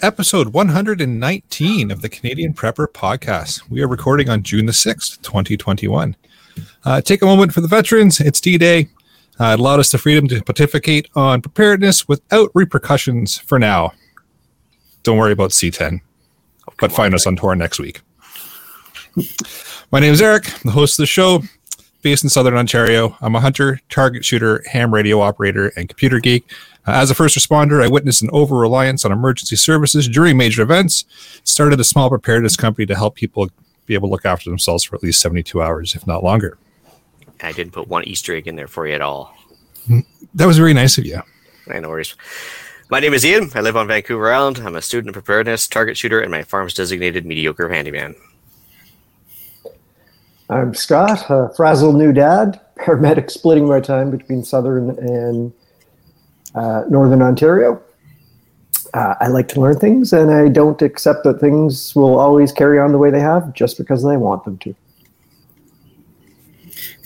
to episode 119 of the Canadian Prepper Podcast. We are recording on June the 6th, 2021. Uh, take a moment for the veterans. It's D Day. Uh, it allowed us the freedom to pontificate on preparedness without repercussions for now. Don't worry about C10, oh, but find on, us on tour next week. My name is Eric, the host of the show, based in Southern Ontario. I'm a hunter, target shooter, ham radio operator, and computer geek. Uh, as a first responder, I witnessed an over reliance on emergency services during major events. Started a small preparedness company to help people be able to look after themselves for at least 72 hours, if not longer. I didn't put one Easter egg in there for you at all. That was very nice of you. No worries. My name is Ian. I live on Vancouver Island. I'm a student of preparedness, target shooter, and my farm's designated mediocre handyman. I'm Scott, a frazzled new dad, paramedic splitting my time between Southern and uh, Northern Ontario. Uh, I like to learn things, and I don't accept that things will always carry on the way they have just because I want them to.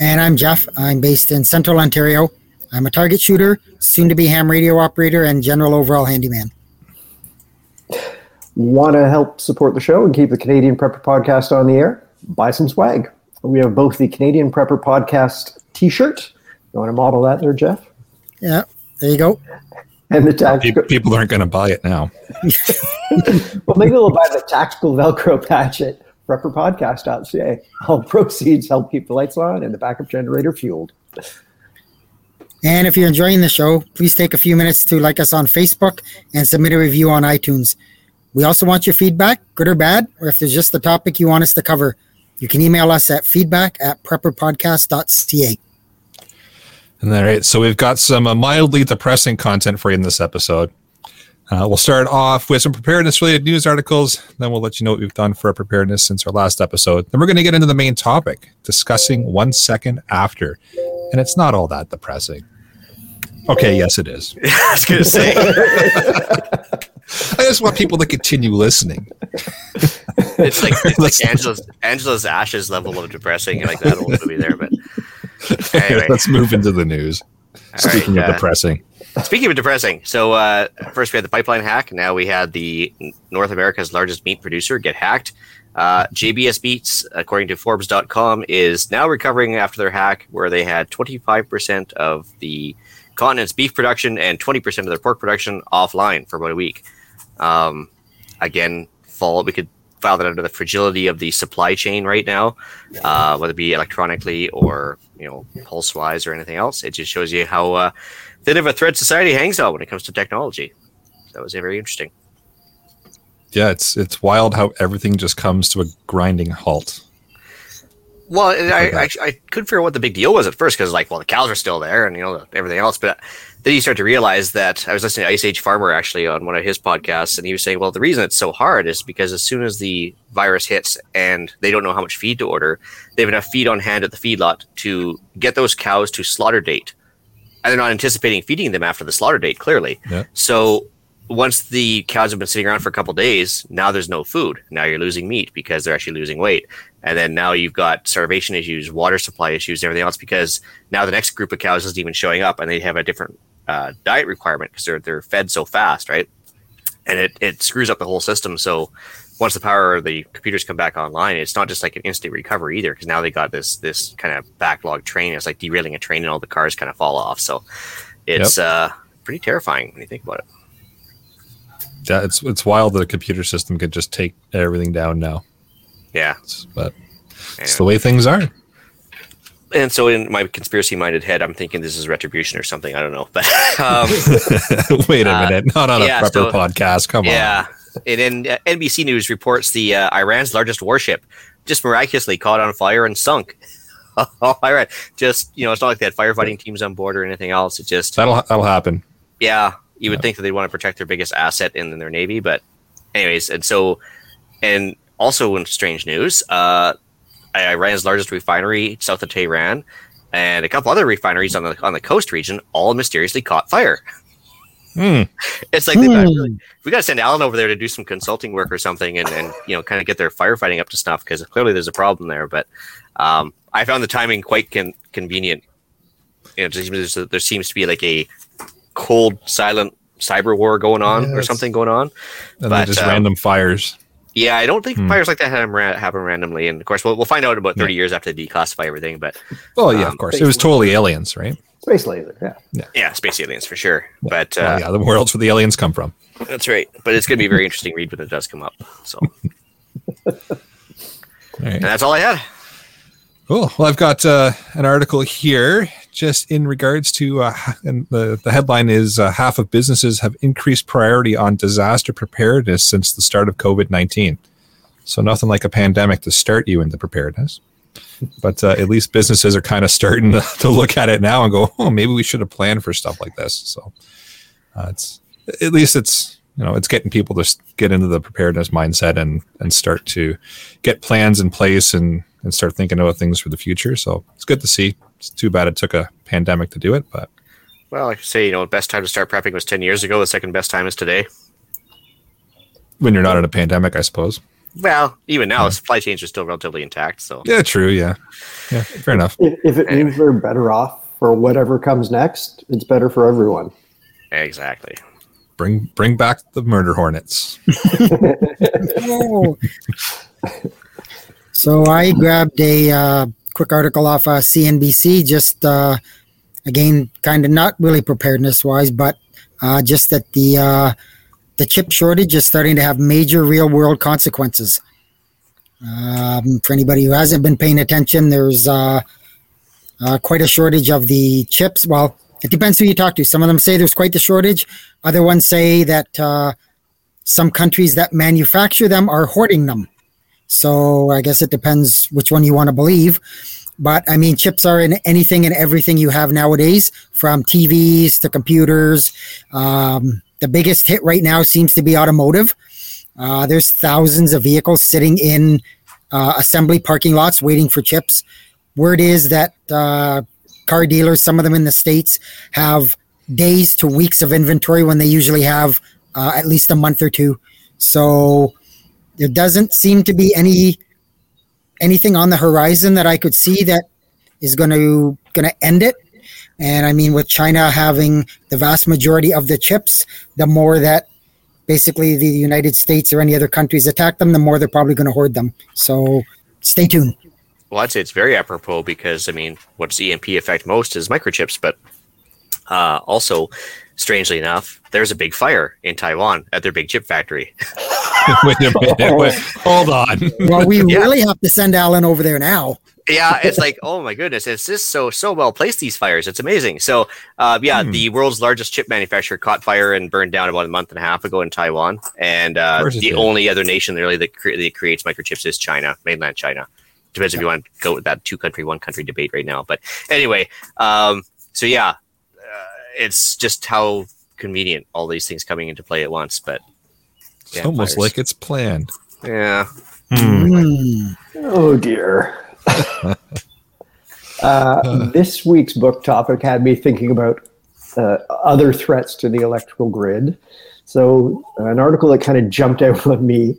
And I'm Jeff. I'm based in Central Ontario. I'm a target shooter, soon to be ham radio operator, and general overall handyman. Want to help support the show and keep the Canadian Prepper Podcast on the air? Buy some swag. We have both the Canadian Prepper Podcast t shirt. You want to model that there, Jeff? Yeah. There you go. And the tactical people aren't going to buy it now. well, maybe they'll buy the tactical Velcro patch at prepperpodcast.ca. All proceeds help keep the lights on and the backup generator fueled. And if you're enjoying the show, please take a few minutes to like us on Facebook and submit a review on iTunes. We also want your feedback, good or bad, or if there's just a topic you want us to cover, you can email us at feedback at prepperpodcast.ca. All right, so we've got some uh, mildly depressing content for you in this episode. Uh, we'll start off with some preparedness related news articles. Then we'll let you know what we've done for preparedness since our last episode. Then we're going to get into the main topic, discussing one second after. And it's not all that depressing. Okay, yes, it is. I was going to say. I just want people to continue listening. it's like, it's like Angela's, Angela's Ashes level of depressing, like that old movie there. But anyway. let's move into the news. All speaking right, of uh, depressing. Speaking of depressing, so uh, first we had the pipeline hack. Now we had the North America's largest meat producer get hacked. Uh, JBS Meats, according to Forbes.com, is now recovering after their hack, where they had 25% of the continent's beef production and 20% of their pork production offline for about a week. Um, again, fall we could file that under the fragility of the supply chain right now, uh, whether it be electronically or you know pulse wise or anything else. It just shows you how uh, thin of a thread society hangs on when it comes to technology. That was very interesting. Yeah, it's it's wild how everything just comes to a grinding halt. Well, I, I, I couldn't figure out what the big deal was at first because like, well, the cows are still there and you know everything else, but then you start to realize that I was listening to Ice Age Farmer actually on one of his podcasts, and he was saying, well, the reason it's so hard is because as soon as the virus hits and they don't know how much feed to order, they have enough feed on hand at the feedlot to get those cows to slaughter date, and they're not anticipating feeding them after the slaughter date. Clearly, yeah. so once the cows have been sitting around for a couple days, now there's no food. Now you're losing meat because they're actually losing weight. And then now you've got starvation issues, water supply issues, everything else because now the next group of cows isn't even showing up and they have a different uh, diet requirement because they're, they're fed so fast, right? And it, it screws up the whole system. So once the power of the computers come back online, it's not just like an instant recovery either because now they got this this kind of backlog train. It's like derailing a train and all the cars kind of fall off. So it's yep. uh, pretty terrifying when you think about it yeah, it's it's wild that a computer system could just take everything down now. Yeah, but it's the way things are. And so, in my conspiracy-minded head, I'm thinking this is retribution or something. I don't know, but um, wait a uh, minute, not on a yeah, prepper so, podcast. Come yeah. on. Yeah, and then uh, NBC News reports the uh, Iran's largest warship just miraculously caught on fire and sunk. All right, just you know, it's not like they had firefighting teams on board or anything else. It just that'll that'll happen. Yeah, you would think that they'd want to protect their biggest asset in, in their navy, but anyways, and so and also in strange news, uh, Iran's largest refinery south of Tehran and a couple other refineries on the on the coast region all mysteriously caught fire. Hmm. It's like really, we got to send Alan over there to do some consulting work or something, and, and you know, kind of get their firefighting up to snuff because clearly there's a problem there. But um, I found the timing quite con- convenient. You know, there seems to be like a cold, silent cyber war going on or something going on. And But, then just um, random fires. Yeah, I don't think Hmm. fires like that happen, ra- happen randomly. And of course, we'll, we'll find out about 30 years after they declassify everything. But Oh yeah, um, of course. It was totally aliens, right? Space laser, yeah. yeah, space aliens for sure. But Well, uh, yeah, the world's where the aliens come from. that's right. But it's going to be a very interesting read when it does come up. So, All right. and that's all I had. Cool. Well, I've got uh, an article here just in regards to, uh, and the, the headline is uh, half of businesses have increased priority on disaster preparedness since the start of COVID 19. So, nothing like a pandemic to start you into preparedness. But uh, at least businesses are kind of starting to, to look at it now and go, oh, maybe we should have planned for stuff like this. So, uh, it's at least it's, you know, it's getting people to get into the preparedness mindset and, and start to get plans in place and, and start thinking about things for the future. So it's good to see. It's too bad it took a pandemic to do it, but Well, like I say, you know, the best time to start prepping was 10 years ago. The second best time is today. when you're not in a pandemic, I suppose. Well, even now, supply chains are still relatively intact. So, Yeah, true. Yeah. Yeah. Fair enough. If, if it means we're better off for whatever comes next, it's better for everyone. exactly. Bring bring back the murder hornets. So I grabbed a uh, quick article off uh, CNBC, just uh, again, kind of not really preparedness wise, but uh, just that the uh, the chip shortage is starting to have major real world consequences. Um, for anybody who hasn't been paying attention, there's uh, uh, quite a shortage of the chips. Well, it depends who you talk to. Some of them say there's quite the shortage. Other ones say that some countries that manufacture them are hoarding them. So I guess it depends which one you want to believe. But I mean, chips are in anything and everything you have nowadays, from TVs to computers. Um, the biggest hit right now seems to be automotive. Uh, there's thousands of vehicles sitting in uh, assembly parking lots waiting for chips. Word is that uh, car dealers, some of them in the states, have days to weeks of inventory when they usually have uh, at least a month or two. So there doesn't seem to be any anything on the horizon that I could see that is going to going to end it. And I mean, with China having the vast majority of the chips, the more that basically the United States or any other countries attack them, the more they're probably going to hoard them. So stay tuned. Well, I'd say it's very apropos because I mean, what's EMP affect most is microchips, but uh, also, strangely enough, there's a big fire in Taiwan at their big chip factory. wait a minute. Wait, hold on. Well, we Yeah. really have to send Alan over there now. yeah, it's like, oh my goodness, it's just so so well placed. These fires, it's amazing. So, uh, yeah, Hmm. the world's largest chip manufacturer caught fire and burned down about a month and a half ago in Taiwan, and uh, course it the only other nation really that, cre- that creates microchips is China, mainland China. Depends if you want to go with that two country, one country debate right now. But anyway, um, so yeah, it's just how convenient all these things coming into play at once. But It's almost fires. like it's planned. yeah, Hmm. Oh dear. uh, this week's book topic had me thinking about uh, other threats to the electrical grid. So, an article that kind of jumped out at me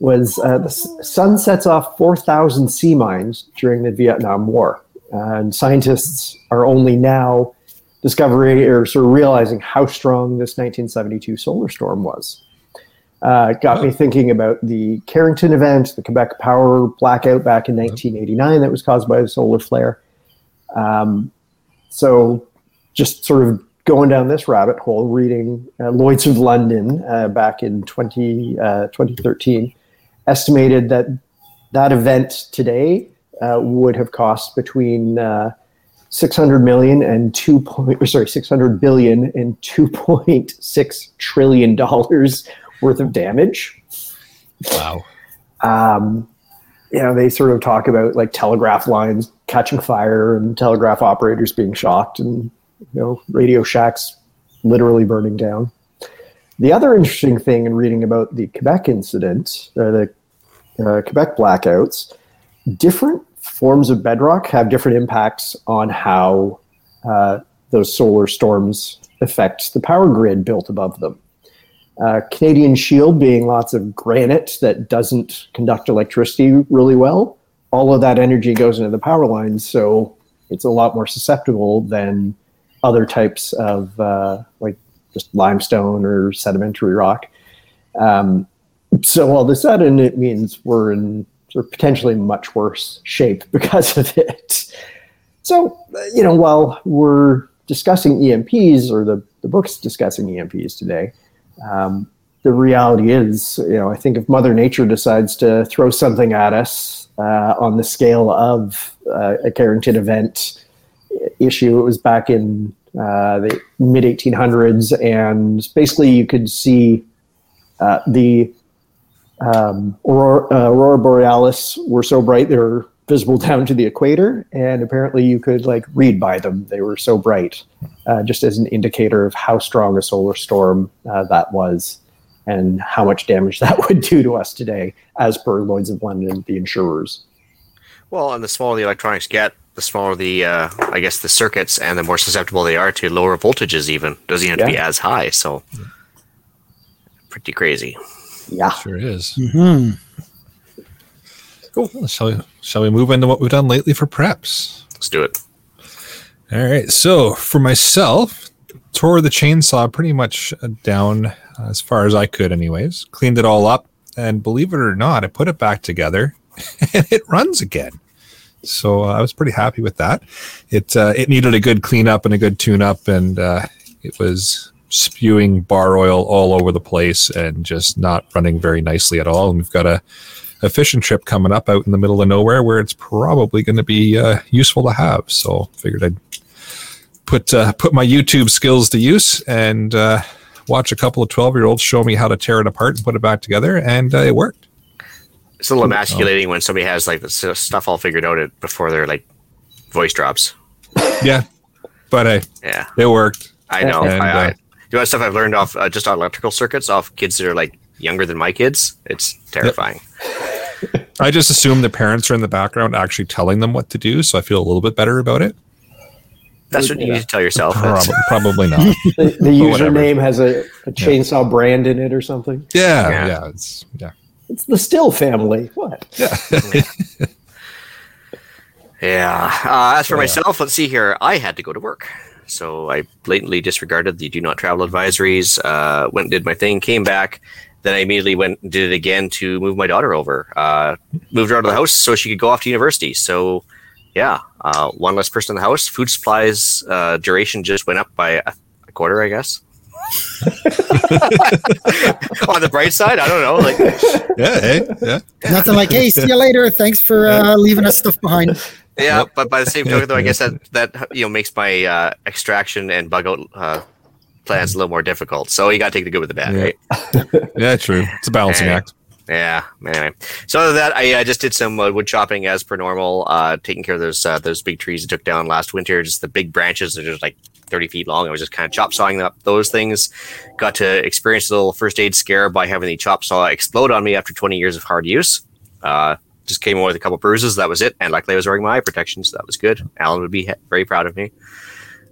was uh, the s- sun sets off 4,000 sea mines during the Vietnam War. and scientists are only now discovering or sort of realizing how strong this 1972 solar storm was. Uh, it got me thinking about the Carrington event, the Quebec power blackout back in 1989 that was caused by a solar flare. Um, so, just sort of going down this rabbit hole, reading uh, Lloyd's of London uh, back in 20, uh, 2013 estimated that that event today uh, would have cost between uh, 600 million and 2 point, or sorry, 600 billion and 2.6 trillion dollars worth of damage. Wow. Um, you know, they sort of talk about like telegraph lines catching fire and telegraph operators being shocked and, you know, Radio Shacks literally burning down. The other interesting thing in reading about the Quebec incident, or the uh, Quebec blackouts, different forms of bedrock have different impacts on how uh, those solar storms affect the power grid built above them. Uh, Canadian Shield being lots of granite that doesn't conduct electricity really well, all of that energy goes into the power lines, so it's a lot more susceptible than other types of uh, like just limestone or sedimentary rock. Um, so all of a sudden, it means we're in of potentially much worse shape because of it. So, you know, while we're discussing EMPs or the, the book's discussing EMPs today, um, the reality is, you know, I think if Mother Nature decides to throw something at us uh, on the scale of uh, a Carrington event issue, it was back in uh, the mid 1800s, and basically you could see uh, the um, aurora, uh, aurora, borealis were so bright they were visible down to the equator, and apparently you could like read by them. They were so bright, uh, just as an indicator of how strong a solar storm uh, that was, and how much damage that would do to us today, as per Lloyd's of London, the insurers. Well, and the smaller the electronics get, the smaller the, uh, I guess, the circuits, and the more susceptible they are to lower voltages. Even doesn't even have yeah. to be as high. So, pretty crazy. Yeah, sure is. Mm-hmm. Cool. Shall we? Shall we move into what we've done lately for preps? Let's do it. All right. So for myself, tore the chainsaw pretty much down as far as I could, anyways. Cleaned it all up, and believe it or not, I put it back together, and it runs again. So uh, I was pretty happy with that. It uh, it needed a good cleanup and a good tune up, and uh, it was spewing bar oil all over the place and just not running very nicely at all. And we've got a, a fishing trip coming up out in the middle of nowhere where it's probably going to be uh, useful to have. So figured I'd put uh, put my YouTube skills to use and uh, watch a couple of twelve year olds show me how to tear it apart and put it back together, and uh, it worked. It's a little emasculating when somebody has like the stuff all figured out it before their like voice drops. Yeah, but hey, yeah, it worked. I know. And, I, I, you know stuff I've learned off uh, just on electrical circuits off kids that are like younger than my kids. It's terrifying. Yep. I just assume the parents are in the background actually telling them what to do, so I feel a little bit better about it. That's what you need to tell yourself. Probably, probably not. the, the username has a, a chainsaw yeah. brand in it or something. Yeah, yeah, yeah, it's yeah. It's the Stihl family. What? Yeah. yeah. Uh, as for yeah. myself, let's see here. I had to go to work. So I blatantly disregarded the do not travel advisories, uh, went and did my thing, came back. Then I immediately went and did it again to move my daughter over. Uh, moved her out of the house so she could go off to university. So, yeah, uh, one less person in the house. Food supplies uh, duration just went up by a, a quarter, I guess. on the bright side, I don't know. Like, yeah, hey, yeah. Nothing like, hey, see you later. Thanks for uh, leaving us stuff behind. Yeah, yep. but by the same token, though, I guess that that you know makes my uh, extraction and bug out uh, plans a little more difficult. So you got to take the good with the bad, yeah. right? yeah, true. It's a balancing anyway. act. Yeah. Anyway, so other than that, I, I just did some uh, wood chopping as per normal, uh, taking care of those uh, those big trees I took down last winter. Just the big branches are just like 30 feet long. I was just kind of chop sawing up those things. Got to experience a little first aid scare by having the chop saw explode on me after 20 years of hard use. Just came away with a couple bruises. That was it. And luckily, I was wearing my eye protection, so that was good. Alan would be very proud of me.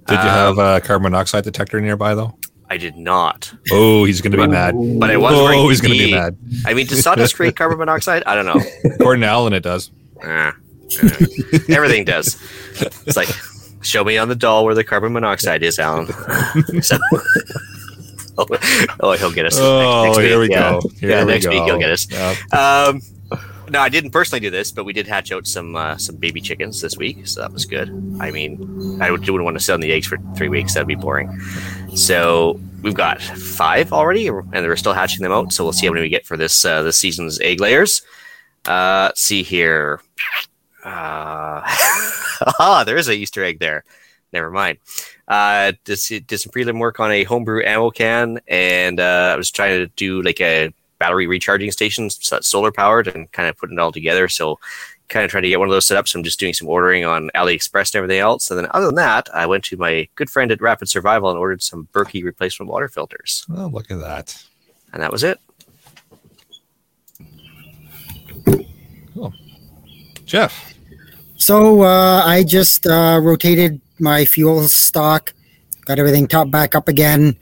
Did you um, have a carbon monoxide detector nearby, though? I did not. Oh, he's going to be mad. But I was. Oh, he's going to be mad. I mean, does sawdust create carbon monoxide? I don't know. According to Alan, it does. Uh, everything does. It's like, show me on the doll where the carbon monoxide is, Alan. so, oh, he'll get us. Oh, next, next here week. we yeah. go. Here yeah, next go. week he'll get us. Yep. Um, no, I didn't personally do this, but we did hatch out some uh, some baby chickens this week, so that was good. I mean, I wouldn't want to sit on the eggs for three weeks; that'd be boring. So we've got five already, and we're still hatching them out. So we'll see how many we get for this uh, this season's egg layers. Uh, let's see here. Uh, ah, there is a Easter egg there. Never mind. Uh, did, did some prelim work on a homebrew ammo can, and uh, I was trying to do like a battery recharging station, solar powered, and kind of putting it all together. So, kind of trying to get one of those set up. So, I'm just doing some ordering on AliExpress and everything else. And then, other than that, I went to my good friend at Rapid Survival and ordered some Berkey replacement water filters. Oh, look at that. And that was it. Cool. Jeff. So, uh, I just uh, rotated my fuel stock, got everything topped back up again.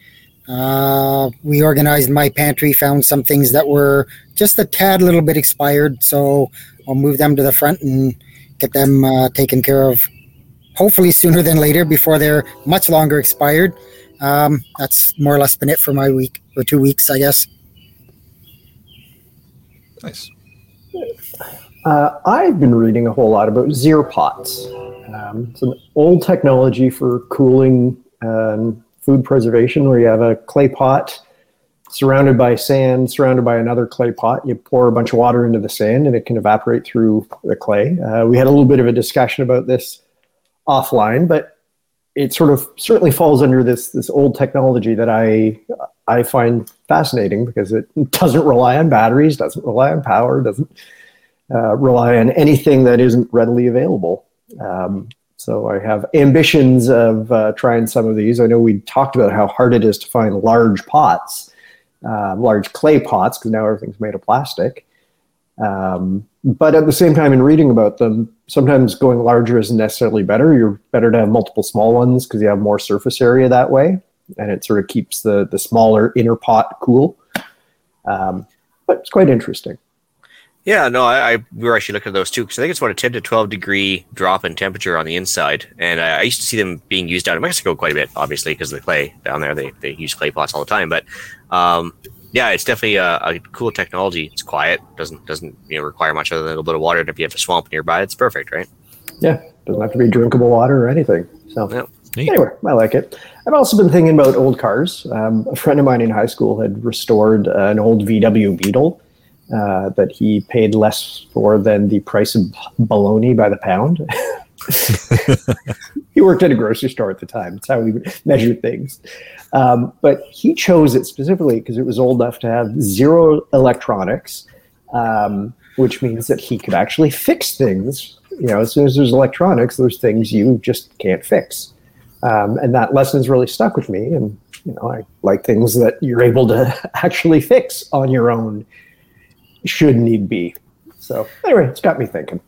Uh, we organized my pantry, found some things that were just a tad little bit expired. So I'll move them to the front and get them uh, taken care of hopefully sooner than later before they're much longer expired. Um, that's more or less been it for my week or two weeks, I guess. Nice. Uh, I've been reading a whole lot about Zeerpots. Um, it's an old technology for cooling um, food preservation where you have a clay pot surrounded by sand, surrounded by another clay pot. You pour a bunch of water into the sand and it can evaporate through the clay. Uh, we had a little bit of a discussion about this offline, but it sort of certainly falls under this this old technology that I I find fascinating because it doesn't rely on batteries, doesn't rely on power, doesn't uh, rely on anything that isn't readily available. Um, so I have ambitions of uh, trying some of these. I know we talked about how hard it is to find large pots, uh, large clay pots, because now everything's made of plastic. Um, but at the same time, in reading about them, sometimes going larger isn't necessarily better. You're better to have multiple small ones because you have more surface area that way, and it sort of keeps the the smaller inner pot cool. Um, but it's quite interesting. Yeah, no, I, I we were actually looking at those too because I think it's about a ten to twelve degree drop in temperature on the inside, and I, I used to see them being used down in Mexico quite a bit, obviously because of the clay down there. They they use clay pots all the time, but um, yeah, it's definitely a, a, cool technology. It's quiet, doesn't doesn't you know require much other than a little bit of water. And if you have a swamp nearby, it's perfect, right? Yeah, doesn't have to be drinkable water or anything. So Yeah. Neat. anyway, I like it. I've also been thinking about old cars. Um, a friend of mine in high school had restored uh, an old VW Beetle uh, that he paid less for than the price of bologna by the pound. he worked at a grocery store at the time. That's how we measured things. Um, but he chose it specifically because it was old enough to have zero electronics, um, which means that he could actually fix things. You know, as soon as there's electronics, there's things you just can't fix. Um, and that lesson's really stuck with me. And, you know, I like things that you're able to actually fix on your own, should need be. So, anyway, it's got me thinking.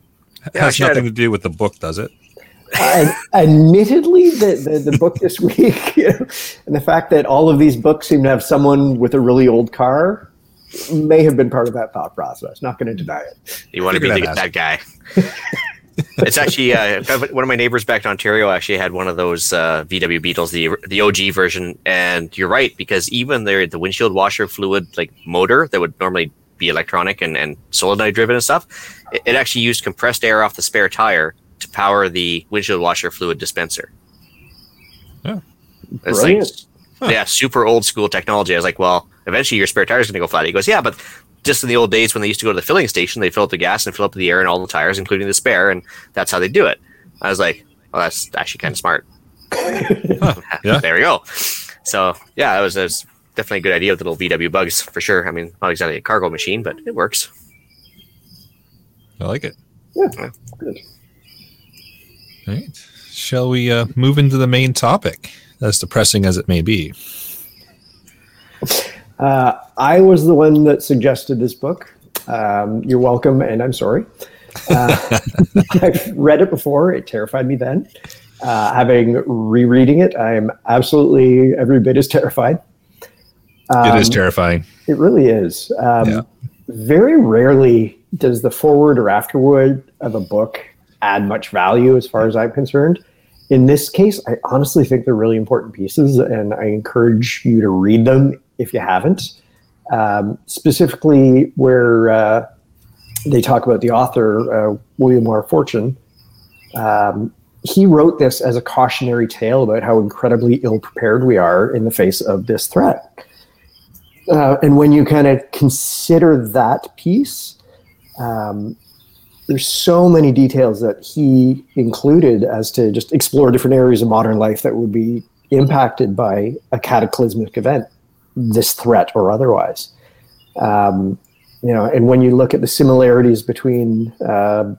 It has actually, I had nothing to do with the book, does it? Uh, admittedly, the, the, the book this week, you know, and the fact that all of these books seem to have someone with a really old car may have been part of that thought process. Not going to deny it. You want to be the, that that guy. it's actually uh, one of my neighbors back in Ontario actually had one of those uh, VW Beetles, the the OG version, and you're right because even the the windshield washer fluid like motor that would normally be electronic and, and solenoid driven and stuff, it, it actually used compressed air off the spare tire to power the windshield washer fluid dispenser. Yeah. It's Brilliant. like yeah, super old school technology. I was like, well, eventually your spare tire is going to go flat. He goes, yeah, but just in the old days when they used to go to the filling station, they fill up the gas and fill up the air in all the tires, including the spare, and that's how they do it. I was like, well, that's actually kind of smart. yeah. There we go. So yeah, it was, it was definitely a good idea with the little VW bugs for sure. I mean, not exactly a cargo machine, but it works. I like it. Yeah, good. All right. Shall we uh, move into the main topic, as depressing as it may be? Uh, I was the one that suggested this book. Um, you're welcome, and I'm sorry. Uh, I've read it before. It terrified me then. Uh, having rereading it, I'm absolutely every bit as terrified. It is Um, terrifying. It really is. Um, Yeah. Very rarely does the forward or afterward of a book add much value, as far as I'm concerned. In this case, I honestly think they're really important pieces, and I encourage you to read them if you haven't. Um, specifically, where uh, they talk about the author, uh, William R. Forstchen. Um, he wrote this as a cautionary tale about how incredibly ill prepared we are in the face of this threat. Uh, and when you kind of consider that piece, um, there's so many details that he included as to just explore different areas of modern life that would be impacted by a cataclysmic event, this threat or otherwise. Um, you know, and when you look at the similarities between uh,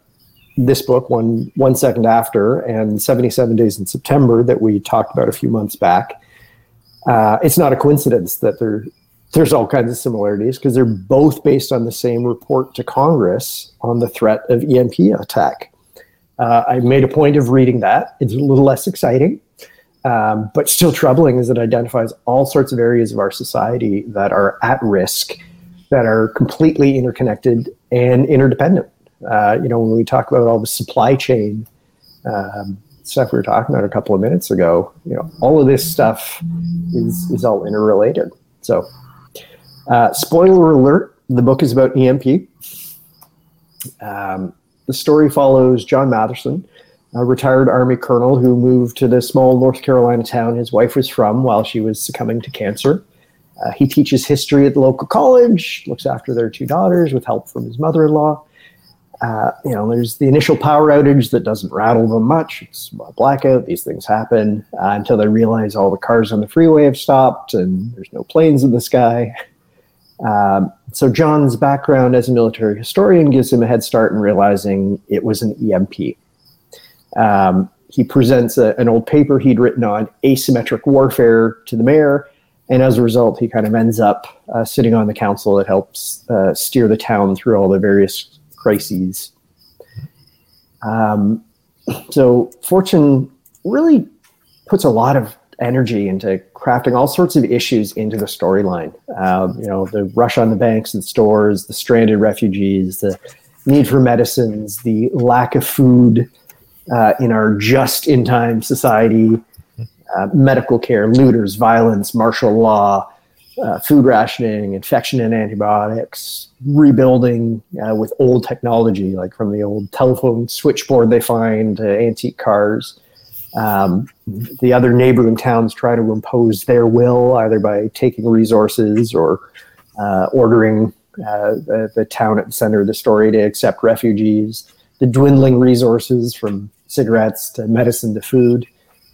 this book, one one second after, and 77 Days in September that we talked about a few months back, uh, it's not a coincidence that there there's all kinds of similarities because they're both based on the same report to Congress on the threat of EMP attack. Uh, I made a point of reading that. It's a little less exciting, um, but still troubling as it identifies all sorts of areas of our society that are at risk, that are completely interconnected and interdependent. Uh, you know, when we talk about all the supply chain um, stuff we were talking about a couple of minutes ago, you know, all of this stuff is is all interrelated. So, uh, spoiler alert: the book is about EMP. Um, the story follows John Matherson, a retired Army colonel who moved to the small North Carolina town his wife was from while she was succumbing to cancer. Uh, he teaches history at the local college, looks after their two daughters with help from his mother-in-law. Uh, you know, there's the initial power outage that doesn't rattle them much. It's a blackout. These things happen uh, until they realize all the cars on the freeway have stopped and there's no planes in the sky. Um, so John's background as a military historian gives him a head start in realizing it was an EMP. Um, he presents a, an old paper he'd written on asymmetric warfare to the mayor, and as a result, he kind of ends up uh, sitting on the council that helps uh, steer the town through all the various crises. Um, so Forstchen really puts a lot of energy into crafting all sorts of issues into the storyline. Um, you know, the rush on the banks and stores, the stranded refugees, the need for medicines, the lack of food uh, in our just-in-time society, uh, medical care, looters, violence, martial law, uh, food rationing, infection and antibiotics, rebuilding uh, with old technology, like from the old telephone switchboard they find, uh, antique cars. Um, the other neighboring towns try to impose their will either by taking resources or uh, ordering uh, the, the, town at the center of the story to accept refugees. The dwindling resources from cigarettes to medicine to food.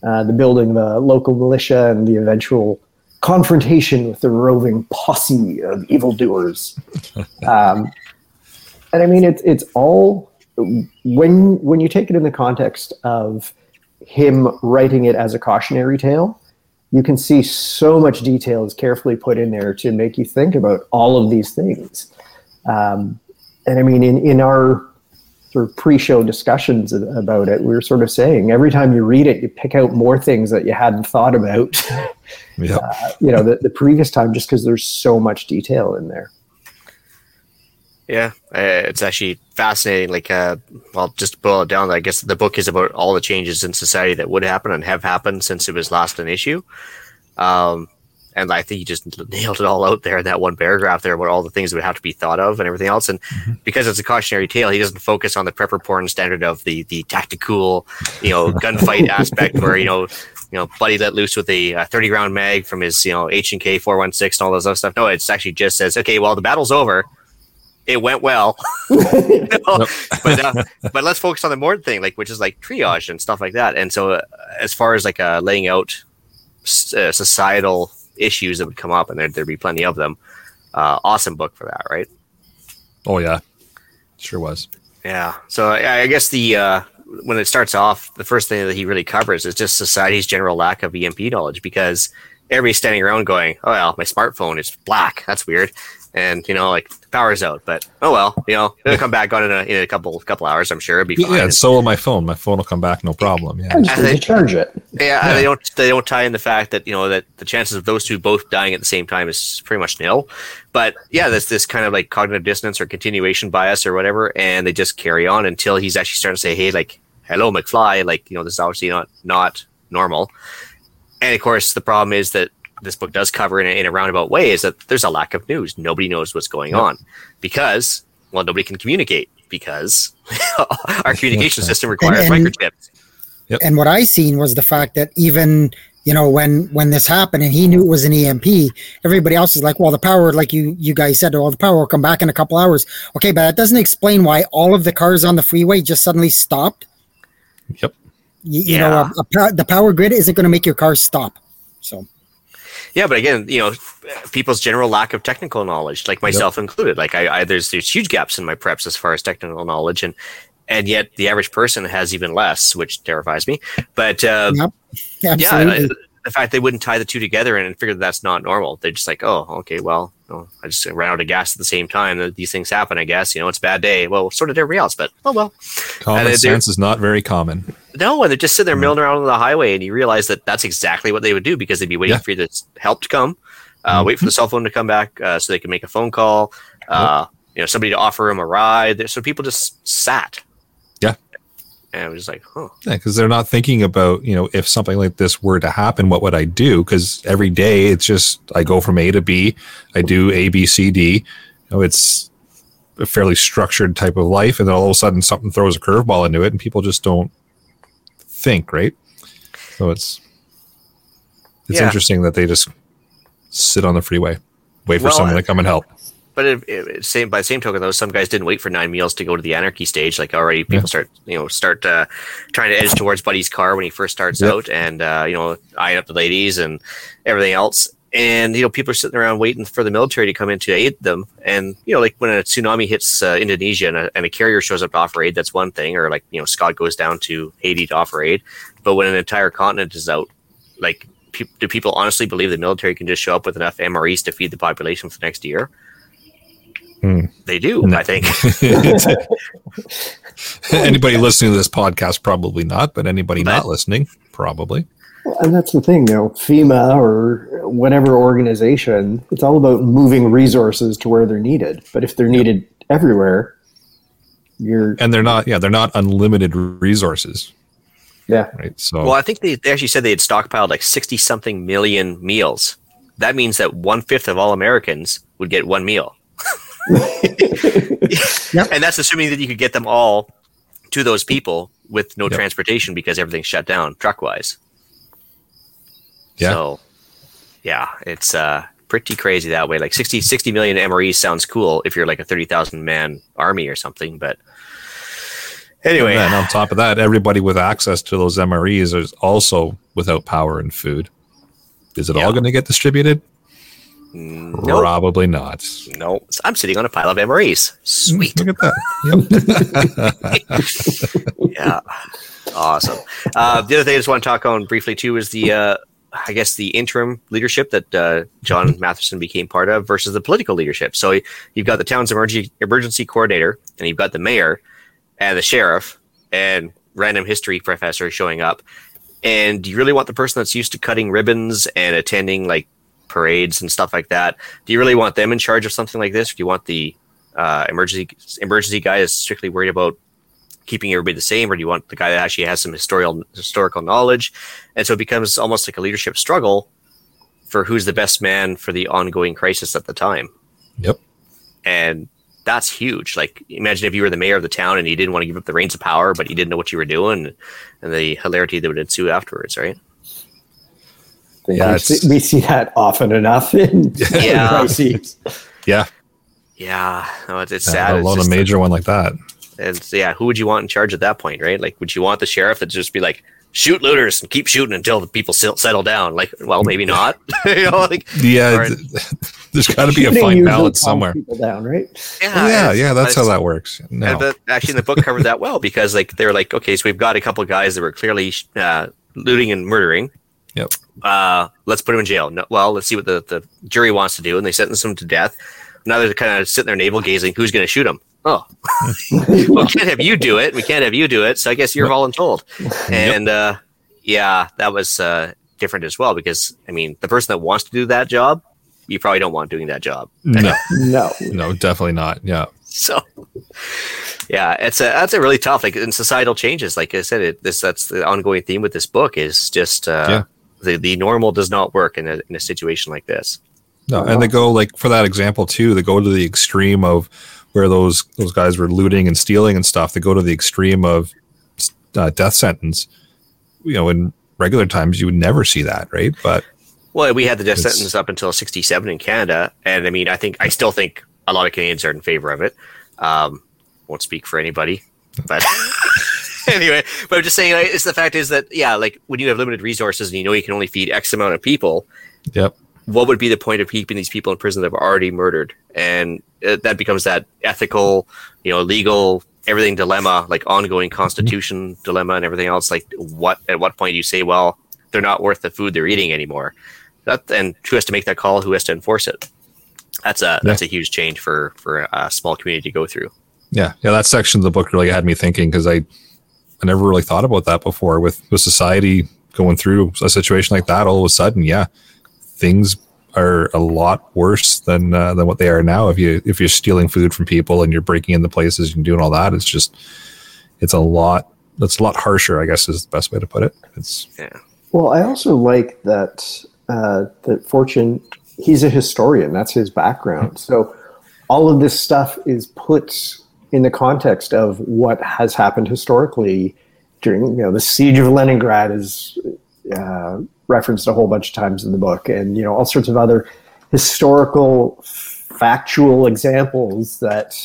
Uh, the building of a local militia and the eventual confrontation with the roving posse of evildoers. um, and I mean, it's it's all when when you take it in the context of him writing it as a cautionary tale, you can see so much detail is carefully put in there to make you think about all of these things. Um, and I mean, in, in our sort of pre-show discussions about it, we were sort of saying every time you read it, you pick out more things that you hadn't thought about. yep. uh, you know, the, the previous time, just because there's so much detail in there. Yeah, uh, it's actually fascinating. Like, uh, well, just to boil it down, I guess the book is about all the changes in society that would happen and have happened since it was last an issue. Um, and I think he just nailed it all out there in that one paragraph there about all the things that would have to be thought of and everything else. And mm-hmm. because it's a cautionary tale, he doesn't focus on the prepper porn standard of the the tactical, you know, gunfight aspect where you know you know, Buddy let loose with a, 30 round mag from his, you know, H and K 416 and all those other stuff. No, it's actually just says, okay, well, the battle's over it went well. you know? But uh, but let's focus on the more thing, like which is like triage and stuff like that. And so, uh, as far as like uh, laying out uh, societal issues that would come up, and there there'd be plenty of them. Uh, awesome book for that, right? Oh yeah, sure was. Yeah. So I, I guess the uh, when it starts off, the first thing that he really covers is just society's general lack of EMP knowledge because everybody's standing around going, "Oh well, my smartphone is black. That's weird." And you know, like power's out. But oh well, you know, it'll come back on in a, in a couple couple hours. I'm sure it'll be fine. Yeah, so will my phone. My phone will come back, no problem. Yeah, just they charge it. Yeah, yeah, they don't they don't tie in the fact that you know that the chances of those two both dying at the same time is pretty much nil. But yeah, there's this kind of like cognitive dissonance or continuation bias or whatever, and they just carry on until he's actually starting to say, "Hey, like, hello, McFly. Like, you know, this is obviously not not normal." And of course, the problem is that this book does cover in a, in a roundabout way is that there's a lack of news. Nobody knows what's going yep. on because, well, nobody can communicate because our communication system requires and, and, microchips. Yep. And what I seen was the fact that even you know when when this happened and he knew it was an EMP, everybody else is like, well, the power, like you you guys said, well, the power will come back in a couple hours. Okay, but that doesn't explain why all of the cars on the freeway just suddenly stopped. Yep. You, you yeah. know, a, a, the power grid isn't going to make your car stop. So yeah, but again, you know, people's general lack of technical knowledge, like myself yep. included. Like I, I, there's there's huge gaps in my preps as far as technical knowledge, and and yet the average person has even less, which terrifies me. But uh, yep. yeah, the fact they wouldn't tie the two together and figure that that's not normal. They're just like, oh, okay, well, I just ran out of gas at the same time. These things happen, I guess. You know, it's a bad day. Well, so did everybody else, but oh well. Common sense is not very common. No, and they're just sitting there milling around on the highway, and you realize that that's exactly what they would do because they'd be waiting yeah. for the help to come, uh, mm-hmm. wait for the cell phone to come back uh, so they can make a phone call. Uh, You know, somebody to offer them a ride. So people just sat. And I was just like, huh. Yeah, because they're not thinking about, you know, if something like this were to happen, what would I do? Because every day it's just I go from A to B, I do A, B, C, D. You know, it's a fairly structured type of life, and then all of a sudden something throws a curveball into it, and people just don't think, right? So it's it's Yeah. interesting that they just sit on the freeway, wait for Well, someone to come and help. But it, it, same by the same token, though, some guys didn't wait for nine meals to go to the anarchy stage. Like already, people Yeah. start you know start uh, trying to edge towards Buddy's car when he first starts Yep. out, and uh, you know eyeing up the ladies and everything else. And you know people are sitting around waiting for the military to come in to aid them. And you know like when a tsunami hits uh, Indonesia and a, and a carrier shows up to offer aid, that's one thing. Or like you know Scott goes down to Haiti to offer aid. But when an entire continent is out, like do people honestly believe the military can just show up with enough MREs to feed the population for the next year? Hmm. They do, No. I think. anybody listening to this podcast, probably not, but anybody But- not listening, probably. And that's the thing, you know, FEMA or whatever organization, it's all about moving resources to where they're needed. But if they're needed everywhere, you're And they're not, yeah, they're not unlimited resources, yeah. right? So Well, I think they, they actually said they had stockpiled like 60 something million meals. That means that one fifth of all Americans would get one meal. And that's assuming that you could get them all to those people with no Yep. transportation because everything's shut down truck wise. Yeah. So, yeah, it's uh, pretty crazy that way. Like 60, 60 million MREs sounds cool if you're like a 30,000 man army or something. But anyway, And on top of that, everybody with access to those MREs is also without power and food. Is it Yeah. all going to get distributed? No, Probably not. no, I'm sitting on a pile of MREs. Sweet. Look at that. Yep. yeah awesome uh, the other thing i just want to talk on briefly too is the uh, i guess the interim leadership that uh, john matherson became part of versus the political leadership so you've got the town's emergency emergency coordinator and you've got the mayor and the sheriff and random history professor showing up and do you really want the person that's used to cutting ribbons and attending like parades and stuff like that do you really want them in charge of something like this or do you want the uh, emergency emergency guy is strictly worried about keeping everybody the same, or do you want the guy that actually has some historical historical knowledge? And so it becomes almost like a leadership struggle for who's the best man for the ongoing crisis at the time. Yep. And that's huge. Like imagine if you were the mayor of the town and you didn't want to give up the reins of power, but you didn't know what you were doing, and the hilarity that would ensue afterwards, right? Yeah, we, see, we see that often enough in Yeah. crises. Yeah. Yeah, no, it's, it's Let sad. It's alone a just- major one like that. And yeah, who would you want in charge at that point, right? Like, would you want the sheriff to just be like, shoot looters and keep shooting until the people settle down? Like, well, maybe not. you know, like, Yeah. Or- th- there's got to be a fine balance calms somewhere. People down, right? yeah, yeah, yeah, that's how that works. No. And the, actually, the book covered that well because, like, they're like, okay, so we've got a couple guys that were clearly uh, looting and murdering. Yep. Uh, let's put him in jail. No, well, let's see what the, the jury wants to do, and they sentence him to death. Now they're kind of sitting there navel gazing. Who's going to shoot him? Oh, well, we can't have you do it. We can't have you do it. So I guess you're voluntold. And uh, yeah, that was uh, different as well because I mean, the person that wants to do that job, you probably don't want doing that job. No, No. no, definitely not. Yeah. So yeah, it's a that's a really tough like in societal changes. Like I said, it, this that's the ongoing theme with this book is just uh, Yeah. The the normal does not work in a in a situation like this. No, and they go like for that example too. They go to the extreme of where those those guys were looting and stealing and stuff. They go to the extreme of uh, death sentence. You know, in regular times you would never see that, right? But Well, we had the death sentence up until '67 in Canada, and I mean, I think I still think a lot of Canadians are in favor of it. Um, won't speak for anybody, but anyway. But I'm just saying, like, it's the fact is that yeah, like when you have limited resources and you know you can only feed X amount of people, yep, what would be the point of keeping these people in prison that have already murdered? And uh, that becomes that ethical, you know, legal, everything dilemma, like ongoing constitution dilemma and everything else. Like, what at what point do you say, well, they're not worth the food they're eating anymore? That and who has to make that call? Who has to enforce it? That's a that's a huge change for for a small community to go through. yeah, yeah. That section of the book really had me thinking because I I never really thought about that before. With with society going through a situation like that, all of a sudden, yeah, things are a lot worse than uh, than what they are now. If you if you're stealing food from people and you're breaking into places and doing all that, it's just it's a lot that's a lot harsher. I guess is the best way to put it. It's Yeah. Well, I also like that uh, that Forstchen. He's a historian. That's his background. So all of this stuff is put in the context of what has happened historically during you know the siege of Leningrad is uh, referenced a whole bunch of times in the book, and you know all sorts of other historical factual examples that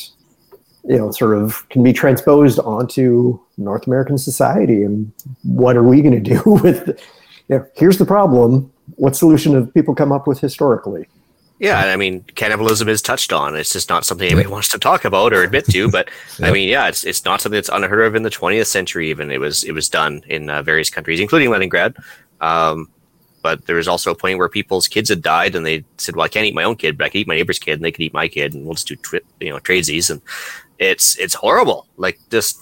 you know sort of can be transposed onto North American society and what are we going to do with you know here's the problem. What solution have people come up with historically Yeah, I mean, cannibalism is touched on. It's just not something anybody wants to talk about or admit to. But I mean, yeah, it's it's not something that's unheard of in the 20th century. Even it was it was done in uh, various countries, including Leningrad. Um, but there was also a point where people's kids had died, and they said, "Well, I can't eat my own kid, but I can eat my neighbor's kid, and they can eat my kid, and we'll just do twi- you know tradesies." And it's it's horrible, like just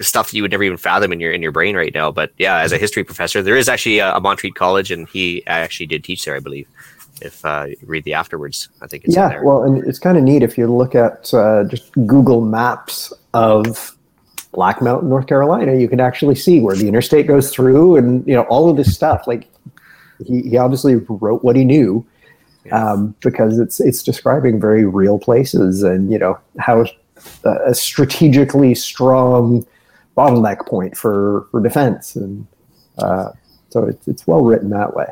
stuff that you would never even fathom in your in your brain right now. But yeah, as a history professor, there is actually a, a Montreat College, and he actually did teach there, I believe. If uh, you read the afterwards, I think it's yeah well and it's kind of neat if you look at uh, just google maps of black mountain north carolina you can actually see where the interstate goes through and you know all of this stuff. Like he, he obviously wrote what he knew um, because it's it's describing very real places and you know how uh, a strategically strong bottleneck point for for defense and uh, so it's, it's well written that way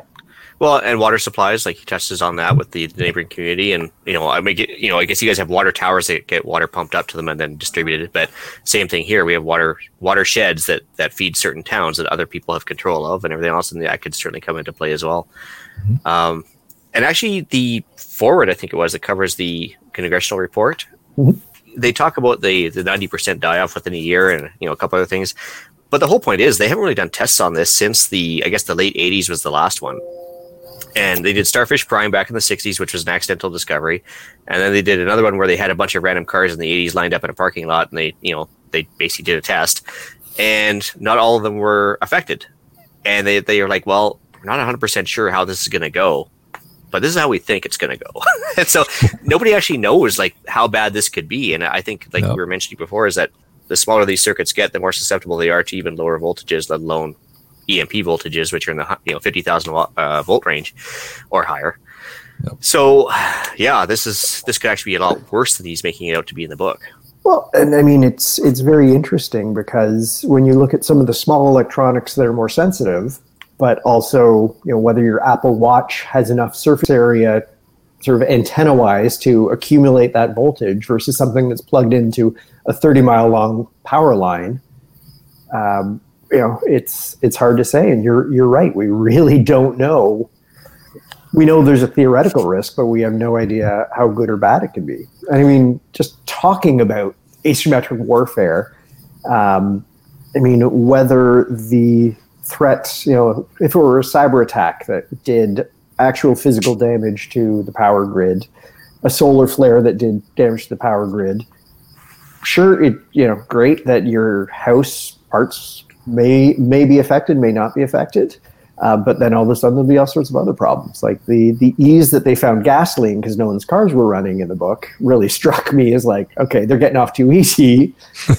Well, and water supplies, like he touches on that with the, the neighboring community, and you know, I make it. You know, I guess you guys have water towers that get water pumped up to them and then distributed. But same thing here, we have water watersheds that that feed certain towns that other people have control of, and everything else, and that could certainly come into play as well. Um, and actually, the forward, I think it was, that covers the congressional report. Mhm. They talk about the the ninety percent die off within a year, and you know, a couple other things. But the whole point is they haven't really done tests on this since the I guess the late '80s was the last one and they did Starfish Prime back in the 60s, which was an accidental discovery. And then they did another one where they had a bunch of random cars in the 80s lined up in a parking lot, and they, you know, they basically did a test, and not all of them were affected. And they they are like, well, we're not 100 percent sure how this is going to go, but this is how we think it's going to go. and so nobody actually knows like how bad this could be. And I think, like No. we were mentioning before, is that the smaller these circuits get, the more susceptible they are to even lower voltages, let alone EMP voltages, which are in the hu- you know 50,000 uh, volt range or higher. Yep. So, yeah, this is this could actually be a lot worse than he's making it out to be in the book. Well, and I mean, it's it's very interesting because when you look at some of the small electronics that are more sensitive, but also you know whether your Apple Watch has enough surface area, sort of antenna-wise, to accumulate that voltage versus something that's plugged into a 30 mile long power line. Um, you know, it's it's hard to say, and you're you're right. We really don't know. We know there's a theoretical risk, but we have no idea how good or bad it can be. I mean, just talking about asymmetric warfare, um, I mean, whether the threats, you know, if it were a cyber attack that did actual physical damage to the power grid, a solar flare that did damage to the power grid, sure, it, you know, great that your house parts may may be affected, may not be affected. Uh, but then all of a sudden there'll be all sorts of other problems. Like the the ease that they found gasoline because no one's cars were running in the book really struck me as like, okay, they're getting off too easy.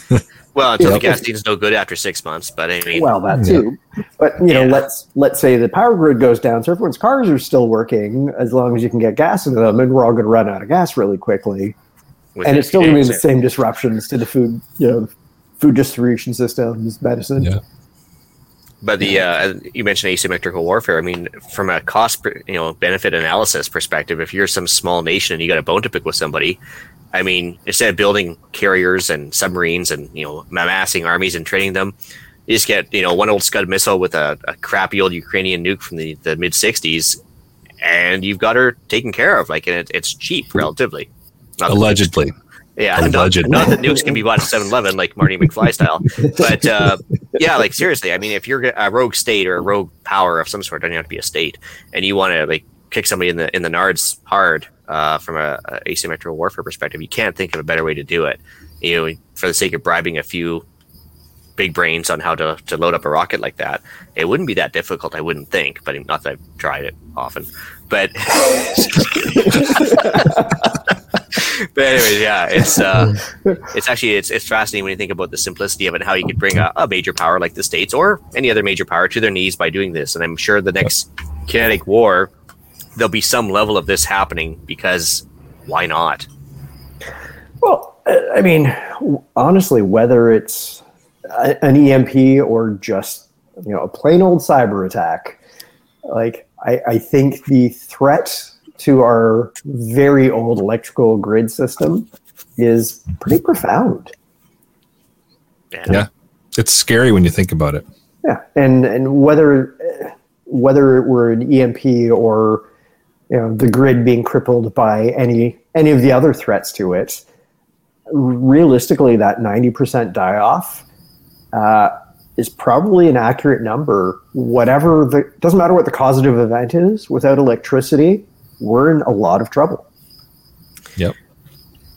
Well, until Yeah. the gasoline is no good after six months, but I mean, Well, that Yeah. too. But you know, Yeah. let's let's say the power grid goes down, so everyone's cars are still working as long as you can get gas into them, and we're all going to run out of gas really quickly. with and it's still going to be the same disruptions to the food, you know, food distribution systems, medicine. Yeah. But the uh, you mentioned asymmetrical warfare. I mean, from a cost, per- you know, benefit analysis perspective, if you're some small nation and you got a bone to pick with somebody, I mean, instead of building carriers and submarines and you know amassing armies and training them, you just get you know one old Scud missile with a, a crappy old Ukrainian nuke from the, the mid '60s, and you've got her taken care of. Like, and it, it's cheap relatively. Not that- Allegedly. Yeah, not, not that nukes can be bought at 7-Eleven like Marty McFly style, but uh, yeah, like seriously, I mean, if you're a rogue state or a rogue power of some sort, doesn't have to be a state, and you want to like kick somebody in the in the nards hard uh, from a, a asymmetrical warfare perspective, you can't think of a better way to do it. You know, for the sake of bribing a few big brains on how to, to load up a rocket like that, it wouldn't be that difficult, I wouldn't think. But not that I've tried it often, but but anyways, yeah, it's uh, it's actually it's it's fascinating when you think about the simplicity of it, how you could bring a, a major power like the states or any other major power to their knees by doing this. And I'm sure the next kinetic war, there'll be some level of this happening because why not? Well, I mean, honestly, whether it's an EMP or just you know a plain old cyber attack, like I, I think the threat to our very old electrical grid system is pretty profound. Yeah. yeah. It's scary when you think about it. Yeah. And and whether whether it were an EMP or you know the grid being crippled by any any of the other threats to it, realistically that 90% die off uh, is probably an accurate number. Whatever the doesn't matter what the causative event is, without electricity, we're in a lot of trouble. Yep.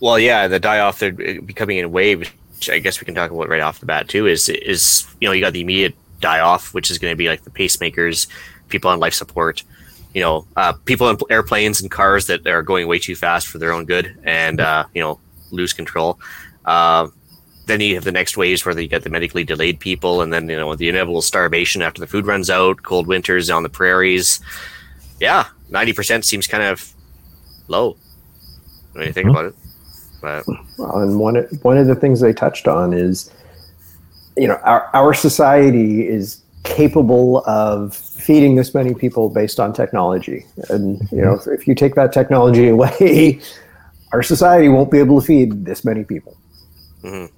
Well, yeah, the die off they're becoming in waves. Which I guess we can talk about right off the bat too. Is is you know you got the immediate die off, which is going to be like the pacemakers, people on life support, you know, uh, people in airplanes and cars that are going way too fast for their own good, and uh, you know lose control. Uh, then you have the next waves where you get the medically delayed people, and then you know the inevitable starvation after the food runs out, cold winters on the prairies. Yeah, ninety percent seems kind of low when you think mm-hmm. about it. But well, and one one of the things they touched on is, you know, our our society is capable of feeding this many people based on technology, and you know, if you take that technology away, our society won't be able to feed this many people. Mm-hmm.